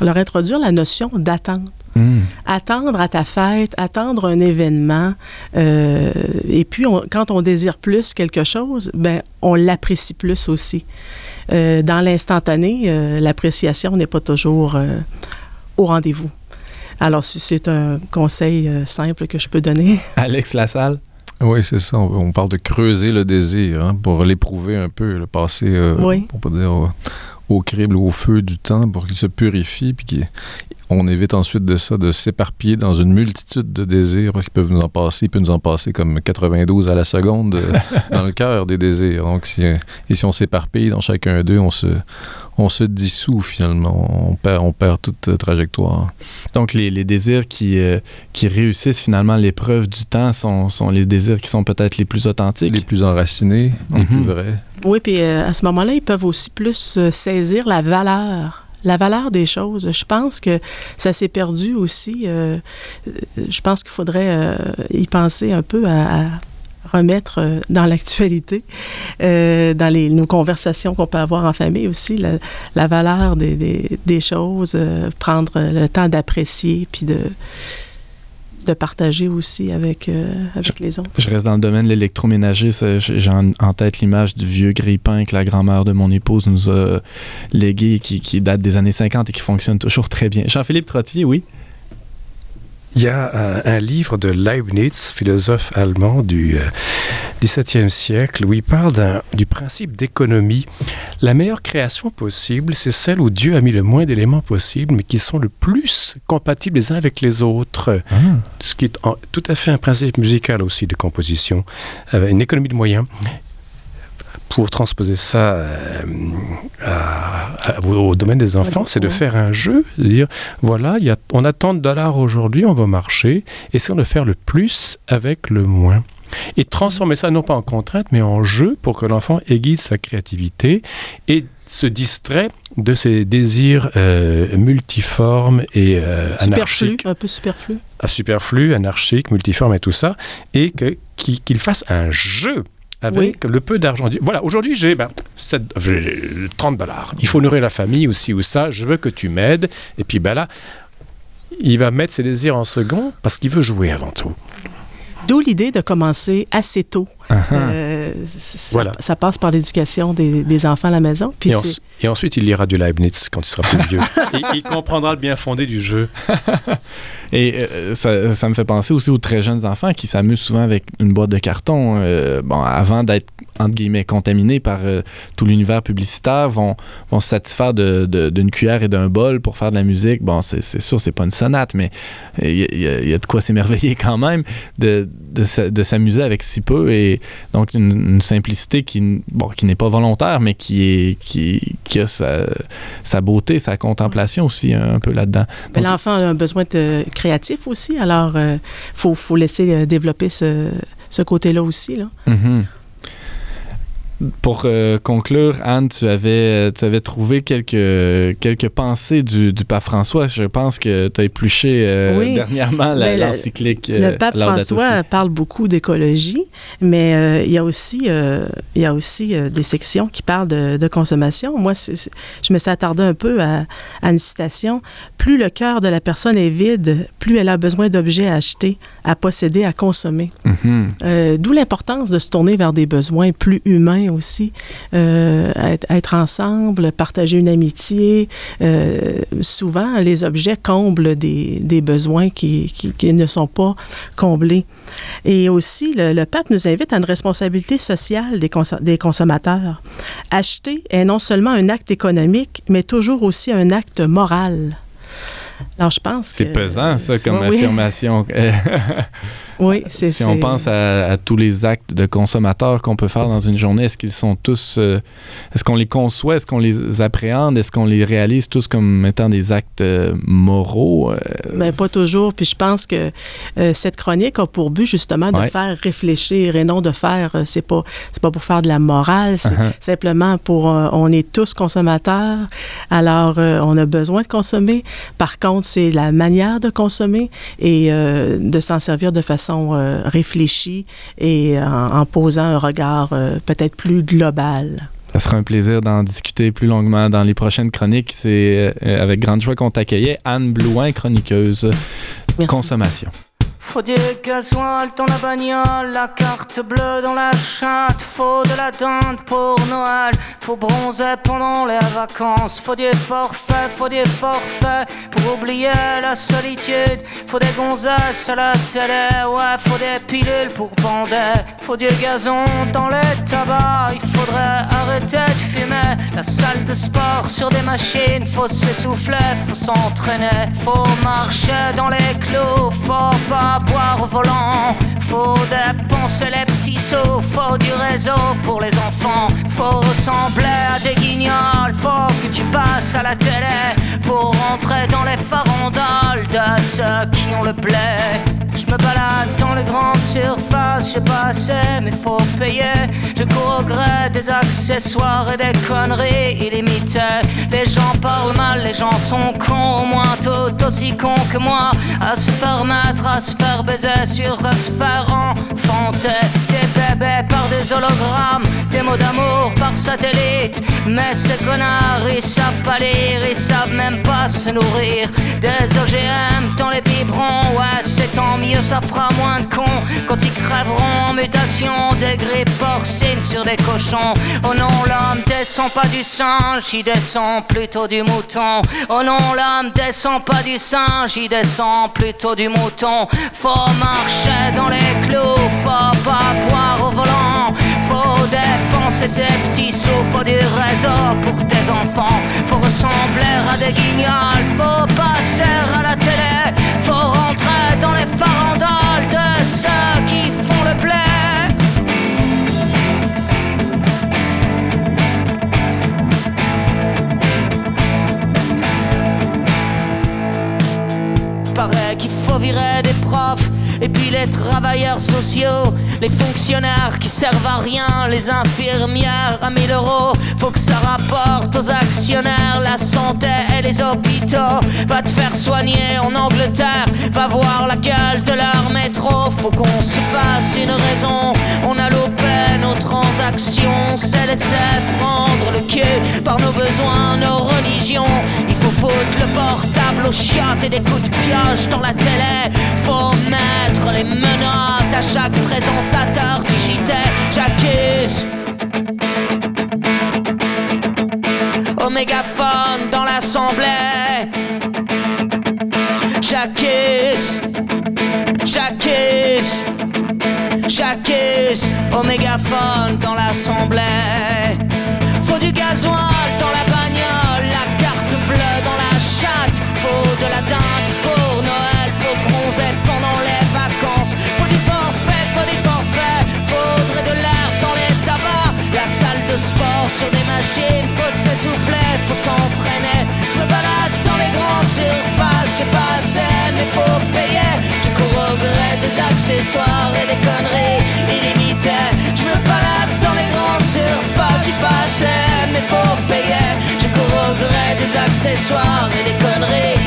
leur, introduire la notion d'attente. Mmh. Attendre à ta fête, attendre un événement. Et puis, on, quand on désire plus quelque chose, ben, on l'apprécie plus aussi. Dans l'instantané, l'appréciation n'est pas toujours au rendez-vous. Alors, c'est un conseil euh, simple que je peux donner. Alex Lassalle? Oui, c'est ça. On, parle de creuser le désir hein, pour l'éprouver un peu, le passer, euh, oui. dire au, crible, au feu du temps, pour qu'il se purifie, puis qu'il on évite ensuite de ça de s'éparpiller dans une multitude de désirs parce qu'ils peuvent nous en passer, il peut nous en passer comme 92 à la seconde euh, dans le cœur des désirs. Donc, si, et si on s'éparpille dans chacun d'eux, on se, on se dissout finalement, on perd, on perd toute euh, trajectoire. Donc, les, les désirs qui, euh, qui réussissent finalement l'épreuve du temps sont, sont les désirs qui sont peut-être les plus authentiques. Les plus enracinés, mm -hmm. les plus vrais. Oui, puis euh, à ce moment-là, ils peuvent aussi plus euh, saisir la valeur la valeur des choses. Je pense que ça s'est perdu aussi. Euh, je pense qu'il faudrait y penser un peu à, remettre dans l'actualité, dans les, nos conversations qu'on peut avoir en famille aussi, la, valeur des, choses, prendre le temps d'apprécier, puis de de partager aussi avec, euh, avec les autres. Je reste dans le domaine de l'électroménager. J'ai j'ai en, en tête l'image du vieux grille-pain que la grand-mère de mon épouse nous a légué, qui, qui date des années 50 et qui fonctionne toujours très bien. Jean-Philippe Trottier, oui? Il y a un, un livre de Leibniz, philosophe allemand du euh, XVIIe siècle, où il parle du principe d'économie. La meilleure création possible, c'est celle où Dieu a mis le moins d'éléments possible, mais qui sont le plus compatibles les uns avec les autres. Ce qui est en- tout à fait un principe musical aussi de composition, euh, une économie de moyens. Pour transposer ça euh, à- à- au, domaine des enfants, Ouais, c'est de ouais. faire un jeu, de dire voilà, il y a, on a tant de dollars aujourd'hui, on va marcher, essayons de faire le plus avec le moins. Et transformer ça non pas en contrainte, mais en jeu pour que l'enfant aiguise sa créativité et se distrait de ses désirs euh, multiformes et euh, Superflu, anarchiques un peu superflu. à superflu, anarchique, multiforme et tout ça, et que- qu'il fasse un jeu avec le peu d'argent. Voilà, aujourd'hui j'ai ben, sept- j'ai 30 dollars. Il faut nourrir la famille aussi ou ça. Je veux que tu m'aides. Et puis ben là, il va mettre ses désirs en second parce qu'il veut jouer avant tout. D'où l'idée de commencer assez tôt. Uh-huh. Euh, ça, Voilà. ça passe par l'éducation des, des enfants à la maison. Puis Et, ensuite, il lira du Leibniz quand il sera plus vieux. et il comprendra le bien fondé du jeu. Et euh, ça, ça me fait penser aussi aux très jeunes enfants qui s'amusent souvent avec une boîte de carton. euh, bon, avant d'être, entre guillemets, contaminés par euh, tout l'univers publicitaire, vont, vont se satisfaire de- de- d'une cuillère et d'un bol pour faire de la musique. Bon, c'est, c'est sûr, c'est pas une sonate, mais il y, a- y y de quoi s'émerveiller quand même de, de, de s'amuser avec si peu. Et donc, une, une simplicité qui, bon, qui n'est pas volontaire, mais qui, est, qui, qui a sa, sa beauté, sa contemplation aussi un peu là-dedans. Mais l'enfant a un besoin de créatif aussi, alors il faut, faut laisser euh, développer ce, ce côté-là aussi. Là. Mhm. Pour euh, conclure, Anne, tu avais, tu avais trouvé quelques, quelques pensées du, du pape François. Je pense que tu as épluché euh, Oui. dernièrement la- Ben, l'encyclique. euh, Le pape. François parle beaucoup d'écologie, mais euh, il y a aussi, euh, il y a aussi euh, des sections qui parlent de, de consommation. Moi, c'est- c'est- je me suis attardée un peu à, à une citation. Plus le cœur de la personne est vide, plus elle a besoin d'objets à acheter, à posséder, à consommer. Mhm. Euh, D'où l'importance de se tourner vers des besoins plus humains aussi, euh, être, être ensemble, partager une amitié. Euh, souvent, les objets comblent des, des besoins qui, qui- qui ne sont pas comblés. Et aussi, le, le pape nous invite à une responsabilité sociale des, conso- des consommateurs. Acheter est non seulement un acte économique, mais toujours aussi un acte moral. Alors, je pense C'est pesant, ça, comme oui. affirmation. Oui, c'est si on pense à, à tous les actes de consommateurs qu'on peut faire dans une journée, est-ce qu'ils sont tous. euh, est-ce qu'on les conçoit, est-ce qu'on les appréhende, est-ce qu'on les réalise tous comme étant des actes euh, moraux euh, Mais pas toujours. Puis je pense que cette chronique a pour but justement de Ouais. faire réfléchir et non de faire. c'est pas pas pour faire de la morale. C'est Uh-huh. simplement pour. on est tous consommateurs. Alors on a besoin de consommer. Par contre, c'est la manière de consommer et de s'en servir de façon euh, réfléchie et en, en posant un regard euh, peut-être plus global. Ça sera un plaisir d'en discuter plus longuement dans les prochaines chroniques. C'est euh, avec grande joie qu'on t'accueillait. Anne Blouin, chroniqueuse Merci. consommation. Faut du gasoil dans la bagnole, la carte bleue dans la chatte, faut de la dinde pour Noël, faut bronzer pendant les vacances, faut du forfait, faut du forfait pour oublier la solitude, faut des gonzesses à la télé, ouais, faut des pilules pour bander, faut du gazon dans les tabacs, il faudrait arrêter de fumer, la salle de sport sur des machines, faut s'essouffler, faut s'entraîner, faut marcher dans les clous, faut pas boire au volant, faut dépenser les petits sous, faut du réseau pour les enfants, faut ressembler à des guignols, faut que tu passes à la télé pour rentrer dans les farandoles de ceux qui ont le blé. Je me balade dans les grandes surfaces, j'ai pas mais faut payer. Je cours au gré des accessoires et des conneries illimitées. Les gens parlent mal, les gens sont cons, au moins tout aussi cons que moi. À se faire mettre, à se faire baiser, sur à se faire enfanter. Des bébés par des des hologrammes, des mots d'amour par satellite. Mais ces connards, ils savent pas lire, ils savent même pas se nourrir. Des OGM dans les fera moins de cons quand ils crèveront en mutation des grippes porcines sur des cochons. Oh non, l'homme descend pas du singe, il descend plutôt du mouton. Oh non, l'homme descend pas du singe, il descend plutôt du mouton. Faut marcher dans les clous, faut pas boire au volant. Faut dépenser ses petits sous, faut du réseau pour tes enfants. Faut ressembler à des guignols, faut passer à la Des profs et puis les travailleurs sociaux, les fonctionnaires qui servent à rien, les infirmières à 1000 euros. Faut que ça rapporte aux actionnaires la santé et les hôpitaux. Va te faire soigner en Angleterre, va voir la gueule de leur métro. Faut qu'on se fasse une raison. On a loupé nos transactions, s'est laissé prendre le cul par nos besoins, nos religions. Le portable aux chiottes et des coups de pioche dans la télé. Faut mettre les menottes à chaque présentateur digital. J'accuse. Au dans l'assemblée. J'accuse. J'accuse. J'accuse. Au dans l'assemblée. Faut du gasoil j'ai pas assez, mais faut payer. Je cours au des accessoires et des conneries illimitées. Je me balade dans les grandes surfaces, j'ai pas assez, mais faut payer. Je cours au gré des accessoires et des conneries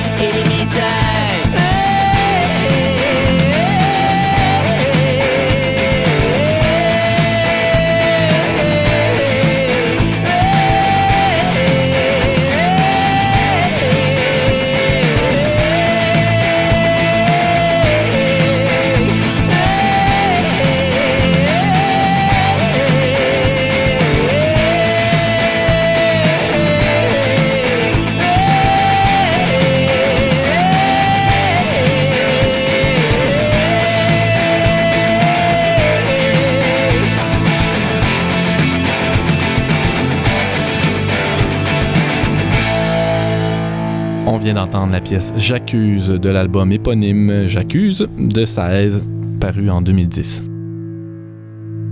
vient d'entendre la pièce J'accuse de l'album éponyme J'accuse de 16, paru en 2010.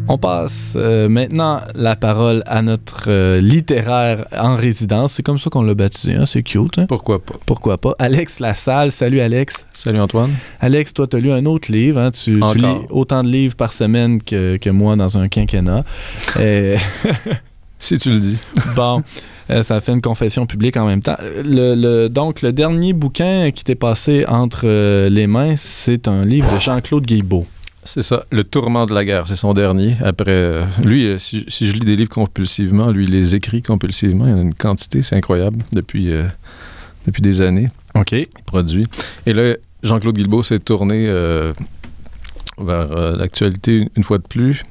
On passe euh, maintenant la parole à notre euh, littéraire en résidence. C'est comme ça qu'on l'a baptisé, hein? c'est cute. hein? Pourquoi pas? Pourquoi pas? Alex Lassalle, salut Alex. Salut Antoine. Alex, toi, tu as lu un autre livre. hein? Tu, lis autant de livres par semaine que, que moi dans un quinquennat. Et- Si tu le dis. Bon, ça fait une confession publique en même temps. Le, le- donc, le dernier bouquin qui t'est passé entre euh, les mains, c'est un livre de Jean-Claude Guilbeault. C'est ça, Le Tourment de la guerre, c'est son dernier. Après, euh, lui, euh, si, si je lis des livres compulsivement, lui, il les écrit compulsivement. Il y en a une quantité, c'est incroyable, depuis, euh, depuis des années, OK. produit. Et là, Jean-Claude Guilbeault s'est tourné euh, vers euh, l'actualité une fois de plus.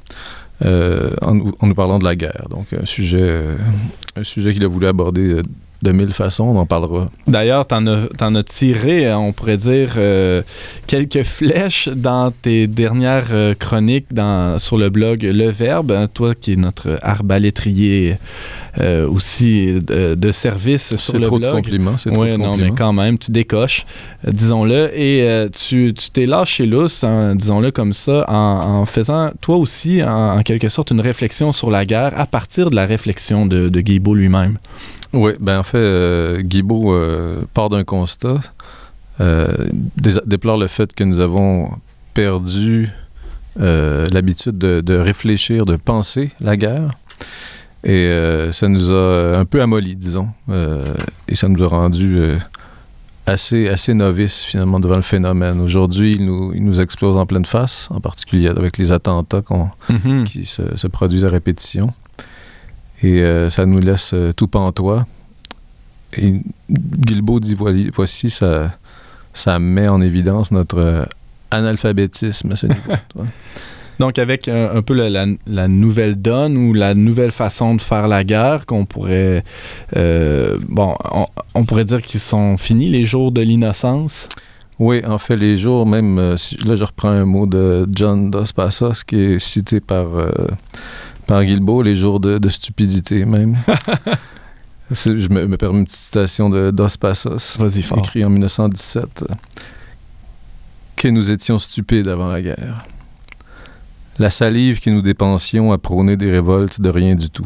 Euh, en, nous- parlant de la guerre. Donc, un sujet, euh, un sujet qu'il a voulu aborder euh, de mille façons, on en parlera. D'ailleurs, t'en as, t'en as tiré, euh, on pourrait dire, euh, quelques flèches dans tes dernières euh, chroniques dans, sur le blog Le Verbe. hein, toi qui es notre arbalétrier euh, aussi de, de service sur C'est le trop de blog. compliments, c'est trop Oui, de non, compliments. mais quand même, tu décoches, disons-le. Et tu tu t'es lâché lousse, hein, disons-le comme ça, en, en faisant, toi aussi, en, en quelque sorte, une réflexion sur la guerre à partir de la réflexion de, de lui-même. Oui, ben en fait, euh, Guibault euh, part d'un constat, euh, déplore le fait que nous avons perdu euh, l'habitude de, de réfléchir, de penser la guerre. Et ça nous a un peu amolli, disons. Et ça nous a rendu assez, assez novices finalement devant le phénomène. Aujourd'hui, il nous, il nous explose en pleine face, en particulier avec les attentats Mhm. qui se, se produisent à répétition. Et euh, ça nous laisse euh, tout pantois. Et Guilbeault dit voici, ça, ça met en évidence notre euh, analphabétisme à ce niveau. tu vois. Donc, avec un, un peu la, la- la nouvelle donne ou la nouvelle façon de faire la guerre, qu'on pourrait. euh, bon, on, on pourrait dire qu'ils sont finis, les jours de l'innocence? Oui, en fait, les jours, même, euh, là, je reprends un mot de John Dos Passos qui est cité par, euh, par Guilbeault, les jours de, de stupidité, même. Je me, me permets une petite citation de Dos Passos, écrit en 1917, euh, que nous étions stupides avant la guerre. La salive que nous dépensions à prôner des révoltes de rien du tout.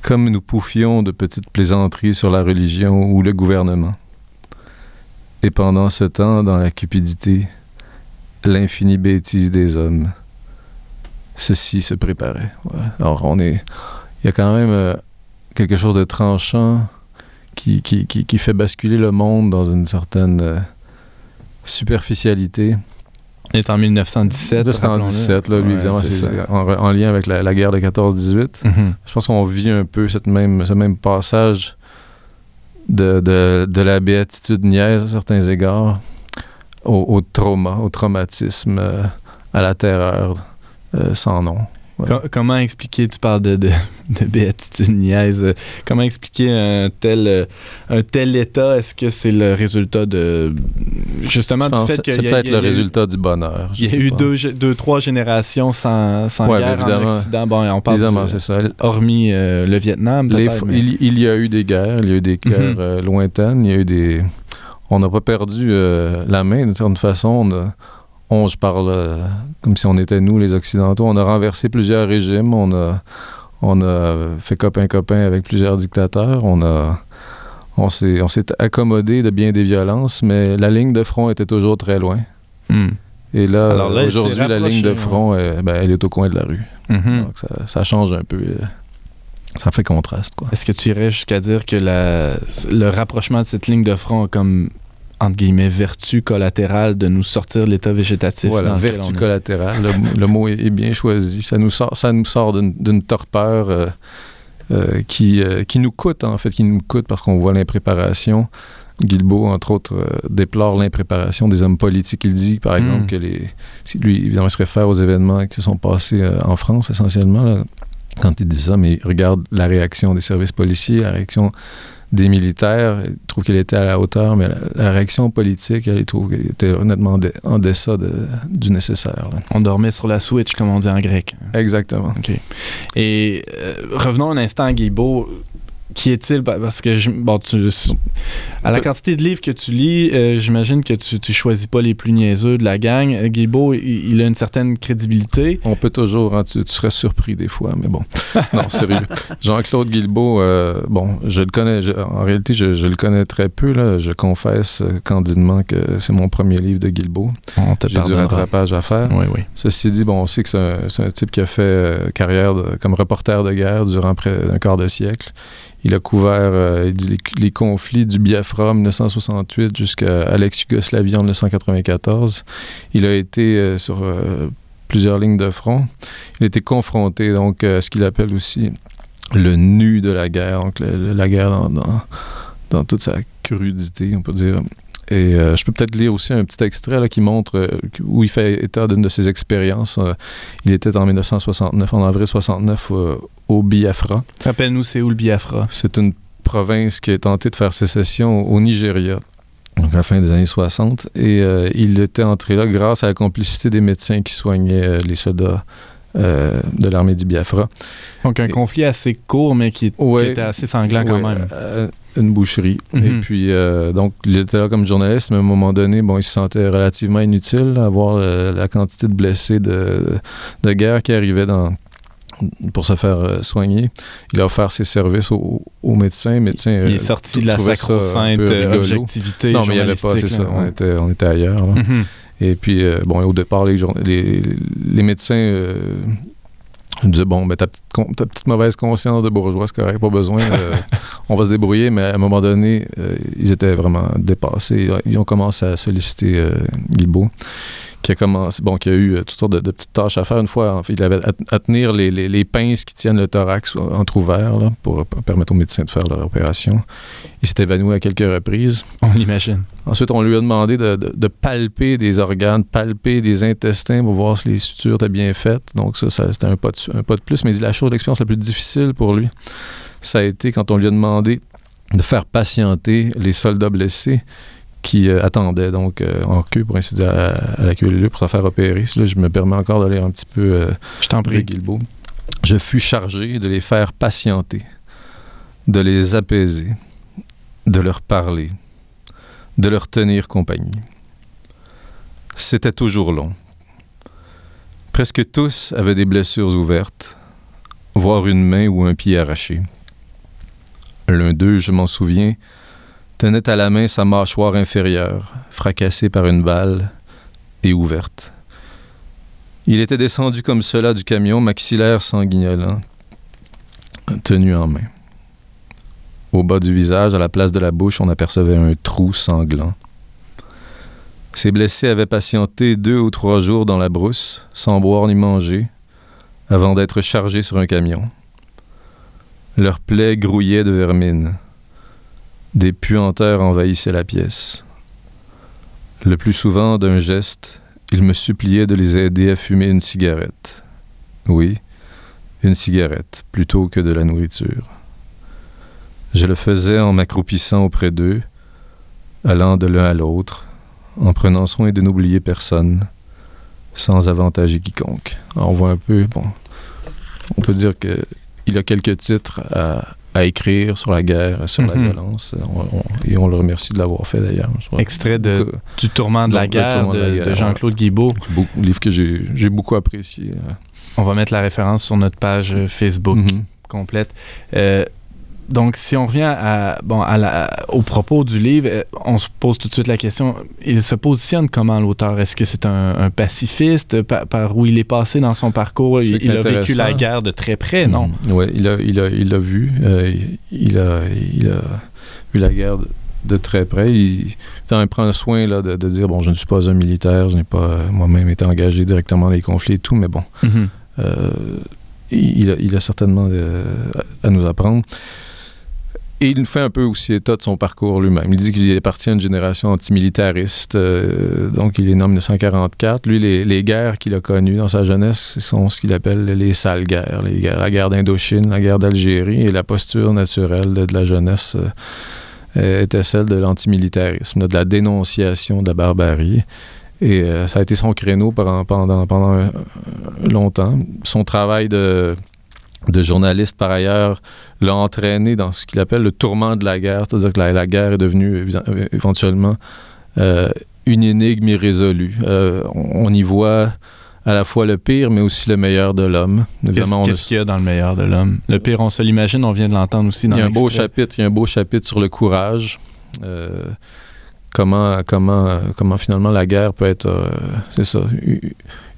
Comme nous pouffions de petites plaisanteries sur la religion ou le gouvernement. Et pendant ce temps, dans la cupidité, l'infinie bêtise des hommes, ceci se préparait. Alors, on est. Il y a quand même euh, quelque chose de tranchant qui, qui, qui, qui fait basculer le monde dans une certaine euh, superficialité. On est en 1917. Là, c'est en rappelons-le. 17, là, lui, Ouais, évidemment, c'est en, en lien avec la, la guerre de 14-18. Mhm. Je pense qu'on vit un peu cette même, ce même passage de, de, de la béatitude niaise à certains égards au, au trauma, au traumatisme, euh, à la terreur euh, sans nom. Ouais. Com- comment expliquer, tu parles de, de, de béatitude niaise, euh, comment expliquer un tel, euh, un tel état? Est-ce que c'est le résultat de. Justement, Je du fait que c'est peut-être le résultat du bonheur. Il y a eu deux, deux, trois générations sans, sans Ouais, guerre ben, en Occident. Bon, on parle c'est ça. hormis euh, le Vietnam, Les mais- il, il y a eu des guerres, il y a eu des guerres Mhm. euh, lointaines, il y a eu des... On n'a pas perdu euh, la main d'une certaine façon. On, a- on- je parle euh, comme si on était nous, les Occidentaux. On a renversé plusieurs régimes, on a, on a fait copain-copain avec plusieurs dictateurs, on a... On s'est, on s'est accommodé de bien des violences, mais la ligne de front était toujours très loin. Hmm. Et là, aujourd'hui, la ligne de rapproché, front, euh, ben, elle est au coin de la rue. Mhm. Donc ça, ça change un peu. euh, ça fait contraste, quoi. Est-ce que tu irais jusqu'à dire que la, le rapprochement de cette ligne de front a comme, entre guillemets, vertu collatérale de nous sortir de l'état végétatif? Voilà, vertu collatérale. Le, le mot est, est bien choisi. Ça nous sort, ça nous sort d'une torpeur euh, euh, qui, euh, qui nous coûte, en fait, qui nous coûte parce qu'on voit l'impréparation. Guilbeault, entre autres, déplore l'impréparation des hommes politiques. Il dit, par exemple, Mm. que les. lui, évidemment, il se réfère aux événements qui se sont passés en France, essentiellement, là, quand il dit ça, mais il regarde la réaction des services policiers, la réaction des militaires. Il trouve qu'elle était à la hauteur, mais la, la réaction politique, elle, il trouve qu'elle était honnêtement en, deçà de- du nécessaire. là. On dormait sur la switch, comme on dit en grec. Exactement. Et euh, revenons un instant à Guilbeault. Qui est-il? Pa- Parce que, je- bon, tu, à la quantité de livres que tu lis, euh, j'imagine que tu, tu choisis pas les plus niaiseux de la gang. Euh, Guilbeault, il, il a une certaine crédibilité. On peut toujours, hein, tu, tu serais surpris des fois, mais bon. Non, sérieux. Jean-Claude Guilbeault, euh, bon, je le connais, je- en réalité, je, je le connais très peu. Là. Je confesse candidement que c'est mon premier livre de Guilbeault. J'ai du rattrapage à faire. Oui, oui. Ceci dit, bon, on sait que c'est un, type qui a fait euh, carrière de- comme reporter de guerre durant près d'un quart de siècle. Il a couvert euh, les, conflits du Biafra en 1968 jusqu'à l'ex-Yougoslavie en 1994. Il a été euh, sur euh, plusieurs lignes de front. Il a été confronté donc à ce qu'il appelle aussi le nu de la guerre, donc le- la guerre dans, dans toute sa crudité, on peut dire. Et euh, je peux peut-être lire aussi un petit extrait là, qui montre euh, où il fait état d'une de ses expériences. Euh, il était en 1969, en avril 69, euh, au Biafra. Rappelle-nous, c'est où le Biafra? C'est une province qui a tenté de faire sécession au Nigeria, donc à la fin des années 60. Et il était entré là grâce à la complicité des médecins qui soignaient les soldats euh, de l'armée du Biafra. Donc, un Et- conflit assez court, mais qui, était assez sanglant quand même. euh, une boucherie. Et Mhm. puis, euh, donc, il était là comme journaliste, mais à un moment donné, bon, il se sentait relativement inutile à voir euh, la quantité de blessés de, de guerre qui arrivaient dans, pour se faire euh, soigner. Il a offert ses services aux, aux médecins. médecins Il est sorti de la sacro-sainte objectivité Non, mais il n'y avait pas, c'est ça. On était, on était ailleurs. là. Mhm. Et puis, euh, bon, au départ, les, les, les médecins euh, Disais, bon, ben, ta, petite, ta petite mauvaise conscience de bourgeois, c'est correct, pas besoin. euh, on va se débrouiller, mais à un moment donné, euh, ils étaient vraiment dépassés. Ils ont commencé à solliciter euh, Guilbeault, qui a commencé, bon, qui a eu euh, toutes sortes de, de petites tâches à faire. Une fois, en fait, il avait à, à tenir les, les- les pinces qui tiennent le thorax entrouvert là, pour, permettre aux médecins de faire leur opération. Il s'est évanoui à quelques reprises. On l'imagine. Ensuite, on lui a demandé de, de- de palper des organes, palper des intestins pour voir si les sutures étaient bien faites. Donc ça, ça, c'était un pas, de, un pas de plus. Mais la chose, l'expérience la plus difficile pour lui, ça a été quand on lui a demandé de faire patienter les soldats blessés qui euh, attendaient donc euh, en queue, pour ainsi dire, à, à la queue leu pour se faire opérer. Là, je me permets encore de lire un petit peu euh, Je t'en prie. Guilbeault. Je fus chargé de les faire patienter, de les apaiser, de leur parler, de leur tenir compagnie. C'était toujours long. Presque tous avaient des blessures ouvertes, voire une main ou un pied arraché. L'un d'eux, je m'en souviens, tenait à la main sa mâchoire inférieure, fracassée par une balle et ouverte. Il était descendu comme cela du camion, maxillaire sanguignolant, tenu en main. Au bas du visage, à la place de la bouche, on apercevait un trou sanglant. Ces blessés avaient patienté deux ou trois jours dans la brousse, sans boire ni manger, avant d'être chargés sur un camion. Leurs plaies grouillaient de vermine. Des puanteurs envahissaient la pièce. Le plus souvent, d'un geste, il me suppliait de les aider à fumer une cigarette. Oui, une cigarette, plutôt que de la nourriture. Je le faisais en m'accroupissant auprès d'eux, allant de l'un à l'autre, en prenant soin de n'oublier personne, sans avantager quiconque. On voit un peu, bon, on peut dire que il a quelques titres à, à écrire sur la guerre, sur la Mhm. violence, On- on- et on le remercie de l'avoir fait d'ailleurs. Extrait de- Du tourment de la guerre de Jean-Claude Guibault. beaucoup- un livre que j'ai beaucoup apprécié. On va mettre la référence sur notre page euh, Facebook Mhm. complète. Euh, donc, si on revient à, bon, à la- au propos du livre, euh, on se pose tout de suite la question, il se positionne comment l'auteur? Est-ce que c'est un, un pacifiste? Par, par où il est passé dans son parcours? Il, il a vécu la guerre de très près, non? Oui, il a, il, a, il a vu. euh, il, a, il a vu la guerre de, de très près. Il, il prend soin là, de, de dire bon, je ne suis pas un militaire, je n'ai pas euh, moi-même été engagé directement dans les conflits et tout, mais bon, Mhm. euh, il, a, il a certainement euh, à nous apprendre. Et il fait un peu aussi état de son parcours lui-même. Il dit qu'il est parti à une génération antimilitariste, euh, donc il est né en 1944. Lui, les, guerres qu'il a connues dans sa jeunesse, sont ce qu'il appelle les sales guerres, la guerre d'Indochine, la guerre d'Algérie, et la posture naturelle de, la jeunesse euh, était celle de l'antimilitarisme, de la dénonciation de la barbarie. Et euh, ça a été son créneau pendant, longtemps. Son travail de, de journaliste, par ailleurs, l'a entraîné dans ce qu'il appelle le tourment de la guerre, c'est-à-dire que la, la guerre est devenue éventuellement euh, une énigme irrésolue. Euh, on, y voit à la fois le pire, mais aussi le meilleur de l'homme. Qu'est-ce Évidemment, qu'il y a dans le meilleur de l'homme? Le pire, on se l'imagine, on vient de l'entendre aussi dans il y a un beau chapitre, il y a un beau chapitre sur le courage. Euh, comment, comment, comment finalement la guerre peut être, euh, c'est ça,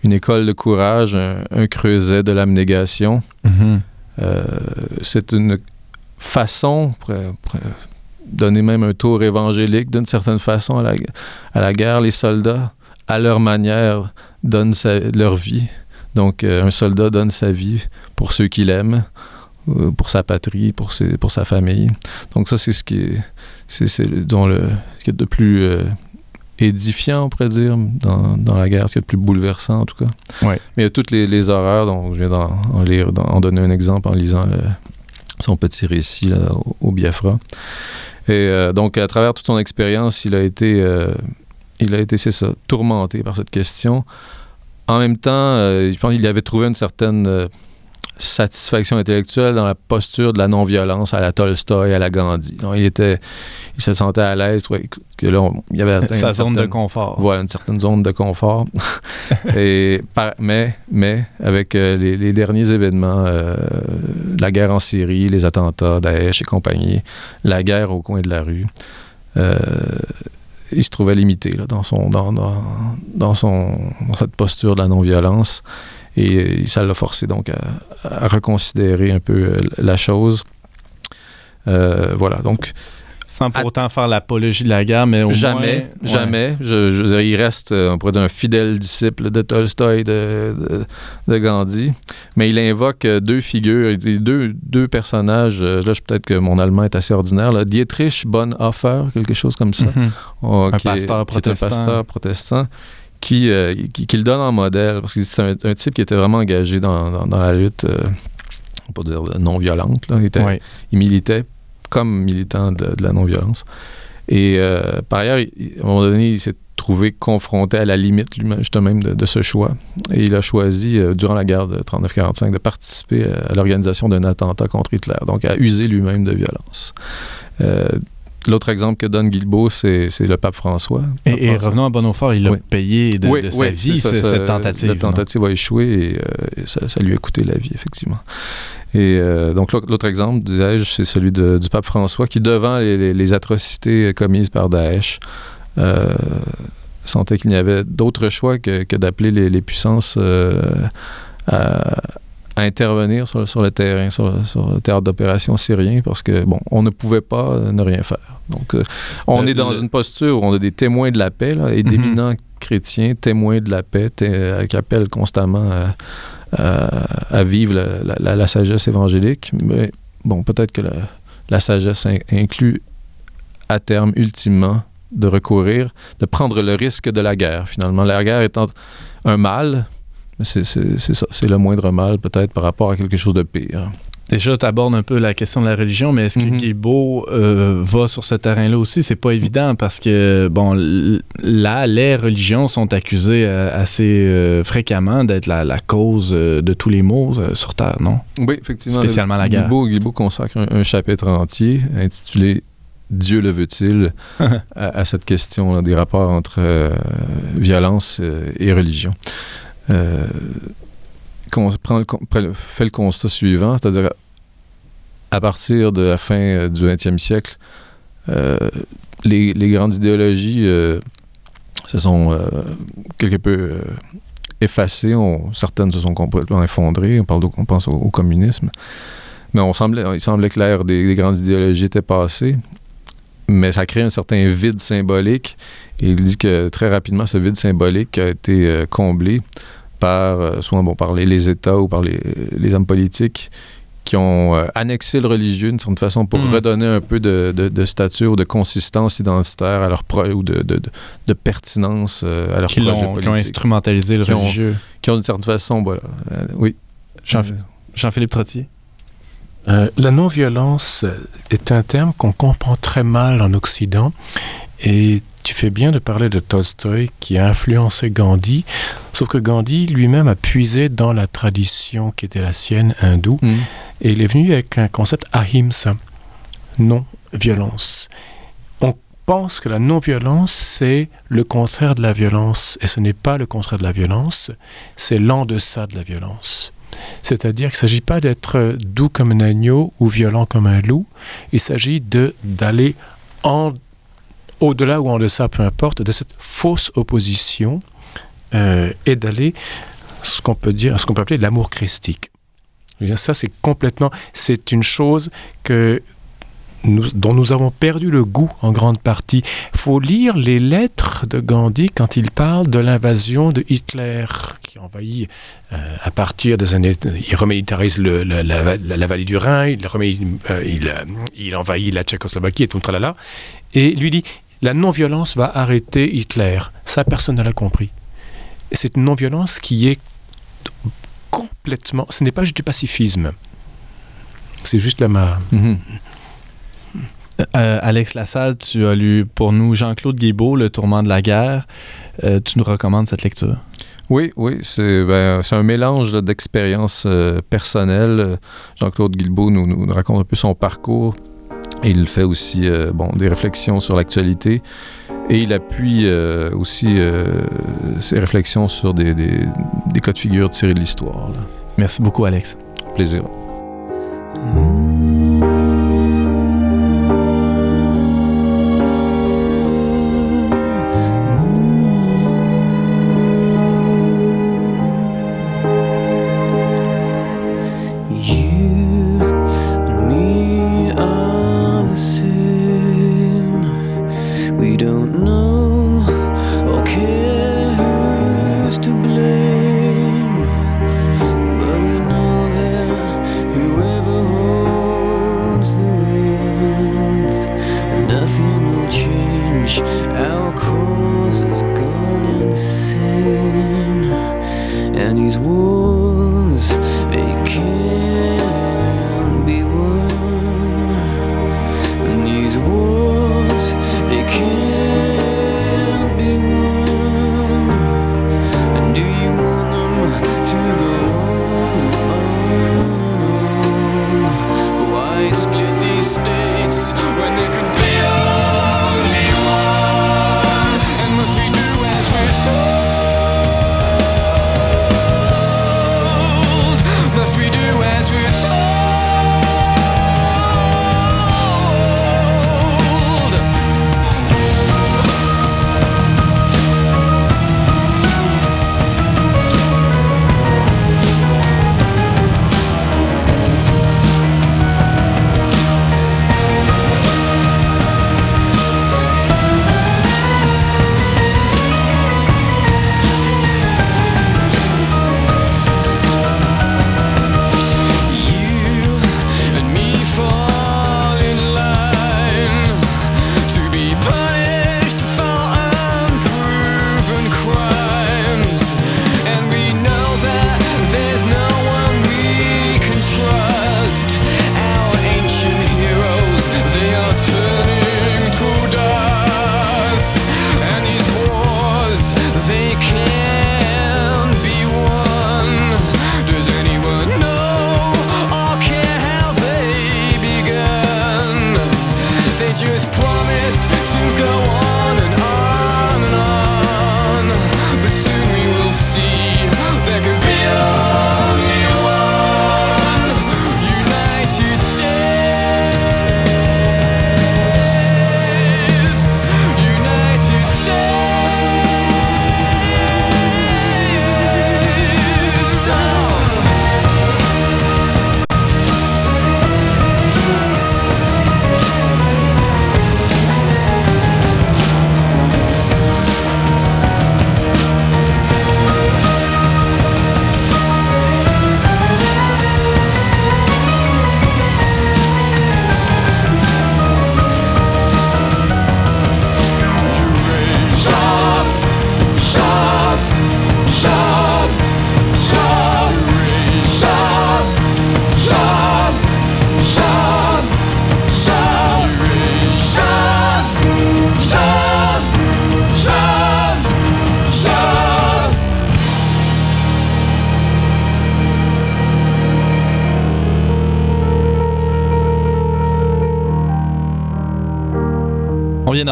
une école de courage, un, un creuset de l'abnégation. Mhm. Euh, c'est une façon, pour, pour donner même un tour évangélique d'une certaine façon à la, à la guerre, les soldats, à leur manière, donnent sa- leur vie. Donc, euh, un soldat donne sa vie pour ceux qu'il aime, pour sa patrie, pour, ses, pour sa famille. Donc, ça, c'est ce qui est, c'est, c'est dont le, ce qui est de plus euh, édifiant, on pourrait dire, dans, dans la guerre, ce qui est de plus bouleversant, en tout cas. Mais il y a toutes les, les horreurs, dont je viens d'en en lire, d'en en donner un exemple en lisant le- son petit récit là, au, au Biafra. Et euh, donc, à travers toute son expérience, il a été, euh, il a été, c'est ça, tourmenté par cette question. En même temps, euh, je pense qu'il avait trouvé une certaine euh, satisfaction intellectuelle dans la posture de la non-violence à la Tolstoï, à la Gandhi. Donc, il était, il se sentait à l'aise, ouais, que là, on- il avait atteint Sa une zone de confort. voilà, une certaine zone de confort. et par- mais, mais, avec euh, les, les derniers événements, euh, la guerre en Syrie, les attentats, Daesh et compagnie, la guerre au coin de la rue, euh, il se trouvait limité là, dans, son, dans, dans, dans, son, dans cette posture de la non-violence. Et ça l'a forcé donc à, reconsidérer un peu la chose. voilà, donc sans pour autant faire l'apologie de la guerre, mais au jamais, moins... Jamais, Je, je, il reste, euh, on pourrait dire, un fidèle disciple de Tolstoï, de, de, Gandhi. Mais il invoque euh, deux figures, deux, deux personnages. Euh, là, peut-être que mon allemand est assez ordinaire. Là. Dietrich Bonhoeffer, quelque chose comme ça. Mm -hmm. un pasteur protestant. un pasteur protestant. Qui, qui, qui, le donne en modèle, parce que c'est un, un, type qui était vraiment engagé dans, dans, dans la lutte, on peut dire non violente. Là. Il, était, oui. il militait comme militant de, de la non-violence. Et euh, par ailleurs, il, à un moment donné, il s'est trouvé confronté à la limite lui-même, de, de, ce choix. Et il a choisi, euh, durant la guerre de 39-45, de participer à, l'organisation d'un attentat contre Hitler, donc à user lui-même de violence. Euh, L'autre exemple que donne Guilbeault, c'est le pape François. Et, et revenons à Bonhoeffer, il a Oui. payé de, Oui, de sa oui, vie ça, cette tentative. La tentative a échoué et, euh, et ça, ça lui a coûté la vie, effectivement. Et euh, donc, l'autre exemple, disais-je, c'est celui de- du pape François qui, devant les, les- les atrocités commises par Daesh, euh, sentait qu'il n'y avait d'autre choix que, que d'appeler les, les puissances euh, à, à intervenir sur, sur le terrain, sur, sur le théâtre d'opération syrien, parce que, bon, on ne pouvait pas ne rien faire. Donc, on Le- est dans le- une posture où on a des témoins de la paix, là, et Mhm. d'éminents chrétiens, témoins de la paix, qui appellent constamment à, à- à vivre la, sagesse évangélique. Mais bon, peut-être que la, sagesse in- inclut à terme, ultimement, de recourir, de prendre le risque de la guerre, finalement. La guerre étant un mal, c'est le moindre mal peut-être par rapport à quelque chose de pire. Déjà, tu abordes un peu la question de la religion, mais est-ce que euh, va sur ce terrain-là aussi? C'est pas évident parce que, bon, là, les religions sont accusées euh, assez euh, fréquemment d'être la, la cause de tous les maux euh, sur Terre, non? Oui, effectivement. Spécialement la guerre. Guilbeault consacre un, un chapitre entier intitulé Dieu le veut-il à, à cette question des rapports entre violence et religion. Qu'on prend le- fait le constat suivant, c'est-à-dire à partir de la fin euh, du 20e siècle, euh, les, grandes idéologies euh, se sont quelque peu effacées. Certaines se sont complètement effondrées. On, parle de- on pense au, communisme. Mais on semblait, il semblait que l'ère des, des grandes idéologies était passée. Mais ça crée un certain vide symbolique. Et il dit que très rapidement, ce vide symbolique a été comblé par, soit bon, par les, États ou par les hommes politiques qui ont euh, annexé le religieux d'une certaine façon pour Mm. redonner un peu de, de, de stature ou de consistance identitaire à leur projet ou de, de, de, de pertinence euh, à leur Qui, projet qui ont instrumentalisé le Qui ont- religieux. Qui ont d'une certaine façon, voilà. Euh, oui. Jean- Jean-Philippe Trottier. Euh, la non-violence est un terme qu'on comprend très mal en Occident et tu fais bien de parler de Tolstoï qui a influencé Gandhi, sauf que Gandhi lui-même a puisé dans la tradition qui était la sienne hindoue Mm. et il est venu avec un concept ahimsa, non-violence. On pense que la non-violence, c'est le contraire de la violence, et ce n'est pas le contraire de la violence, c'est l'en-deçà de la violence. C'est-à-dire qu'il ne s'agit pas d'être doux comme un agneau ou violent comme un loup, il s'agit de- d'aller en- au-delà ou en deçà, peu importe, de cette fausse opposition euh, et d'aller ce qu'on peut dire, ce qu'on peut appeler l'amour christique. Eh ça, c'est complètement, c'est une chose que dont nous avons perdu le goût en grande partie. Faut lire les lettres de Gandhi quand il parle de l'invasion de Hitler qui envahit euh, à partir des années. Il remilitarise la, la- vallée du Rhin, il, euh, il, il envahit la Tchécoslovaquie et tout le tralala. Et lui dit la non-violence va arrêter Hitler. Ça, personne ne l'a compris. C'est une non-violence qui est complètement. Ce n'est pas juste du pacifisme. C'est juste la ma. Mhm. Euh, Alex Lassalle, tu as lu pour nous Jean-Claude Guébeau, Le tourment de la guerre. Euh, tu nous recommandes cette lecture? Oui, oui, c'est ben, un mélange d'expériences euh, personnelles. Euh, Jean-Claude Guilbeault nous, nous raconte un peu son parcours. Il fait aussi euh, bon, des réflexions sur l'actualité. Et il appuie euh, aussi euh, ses réflexions sur des, des, des cas de figure tirés de l'histoire. Merci beaucoup, Alex. Plaisir. change our cause is gone insane, and he's.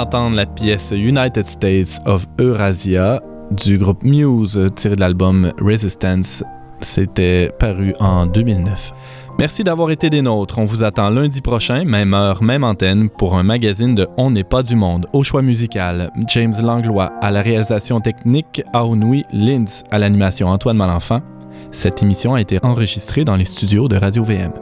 D'entendre la pièce United States of Eurasia du groupe Muse tiré de l'album Resistance. C'était paru en 2009. Merci d'avoir été des nôtres. On vous attend lundi prochain, même heure, même antenne, pour un magazine de On n'est pas du monde, au choix musical. James Langlois à la réalisation technique, Aounui Linz à l'animation Antoine Malenfant. Cette émission a été enregistrée dans les studios de Radio VM.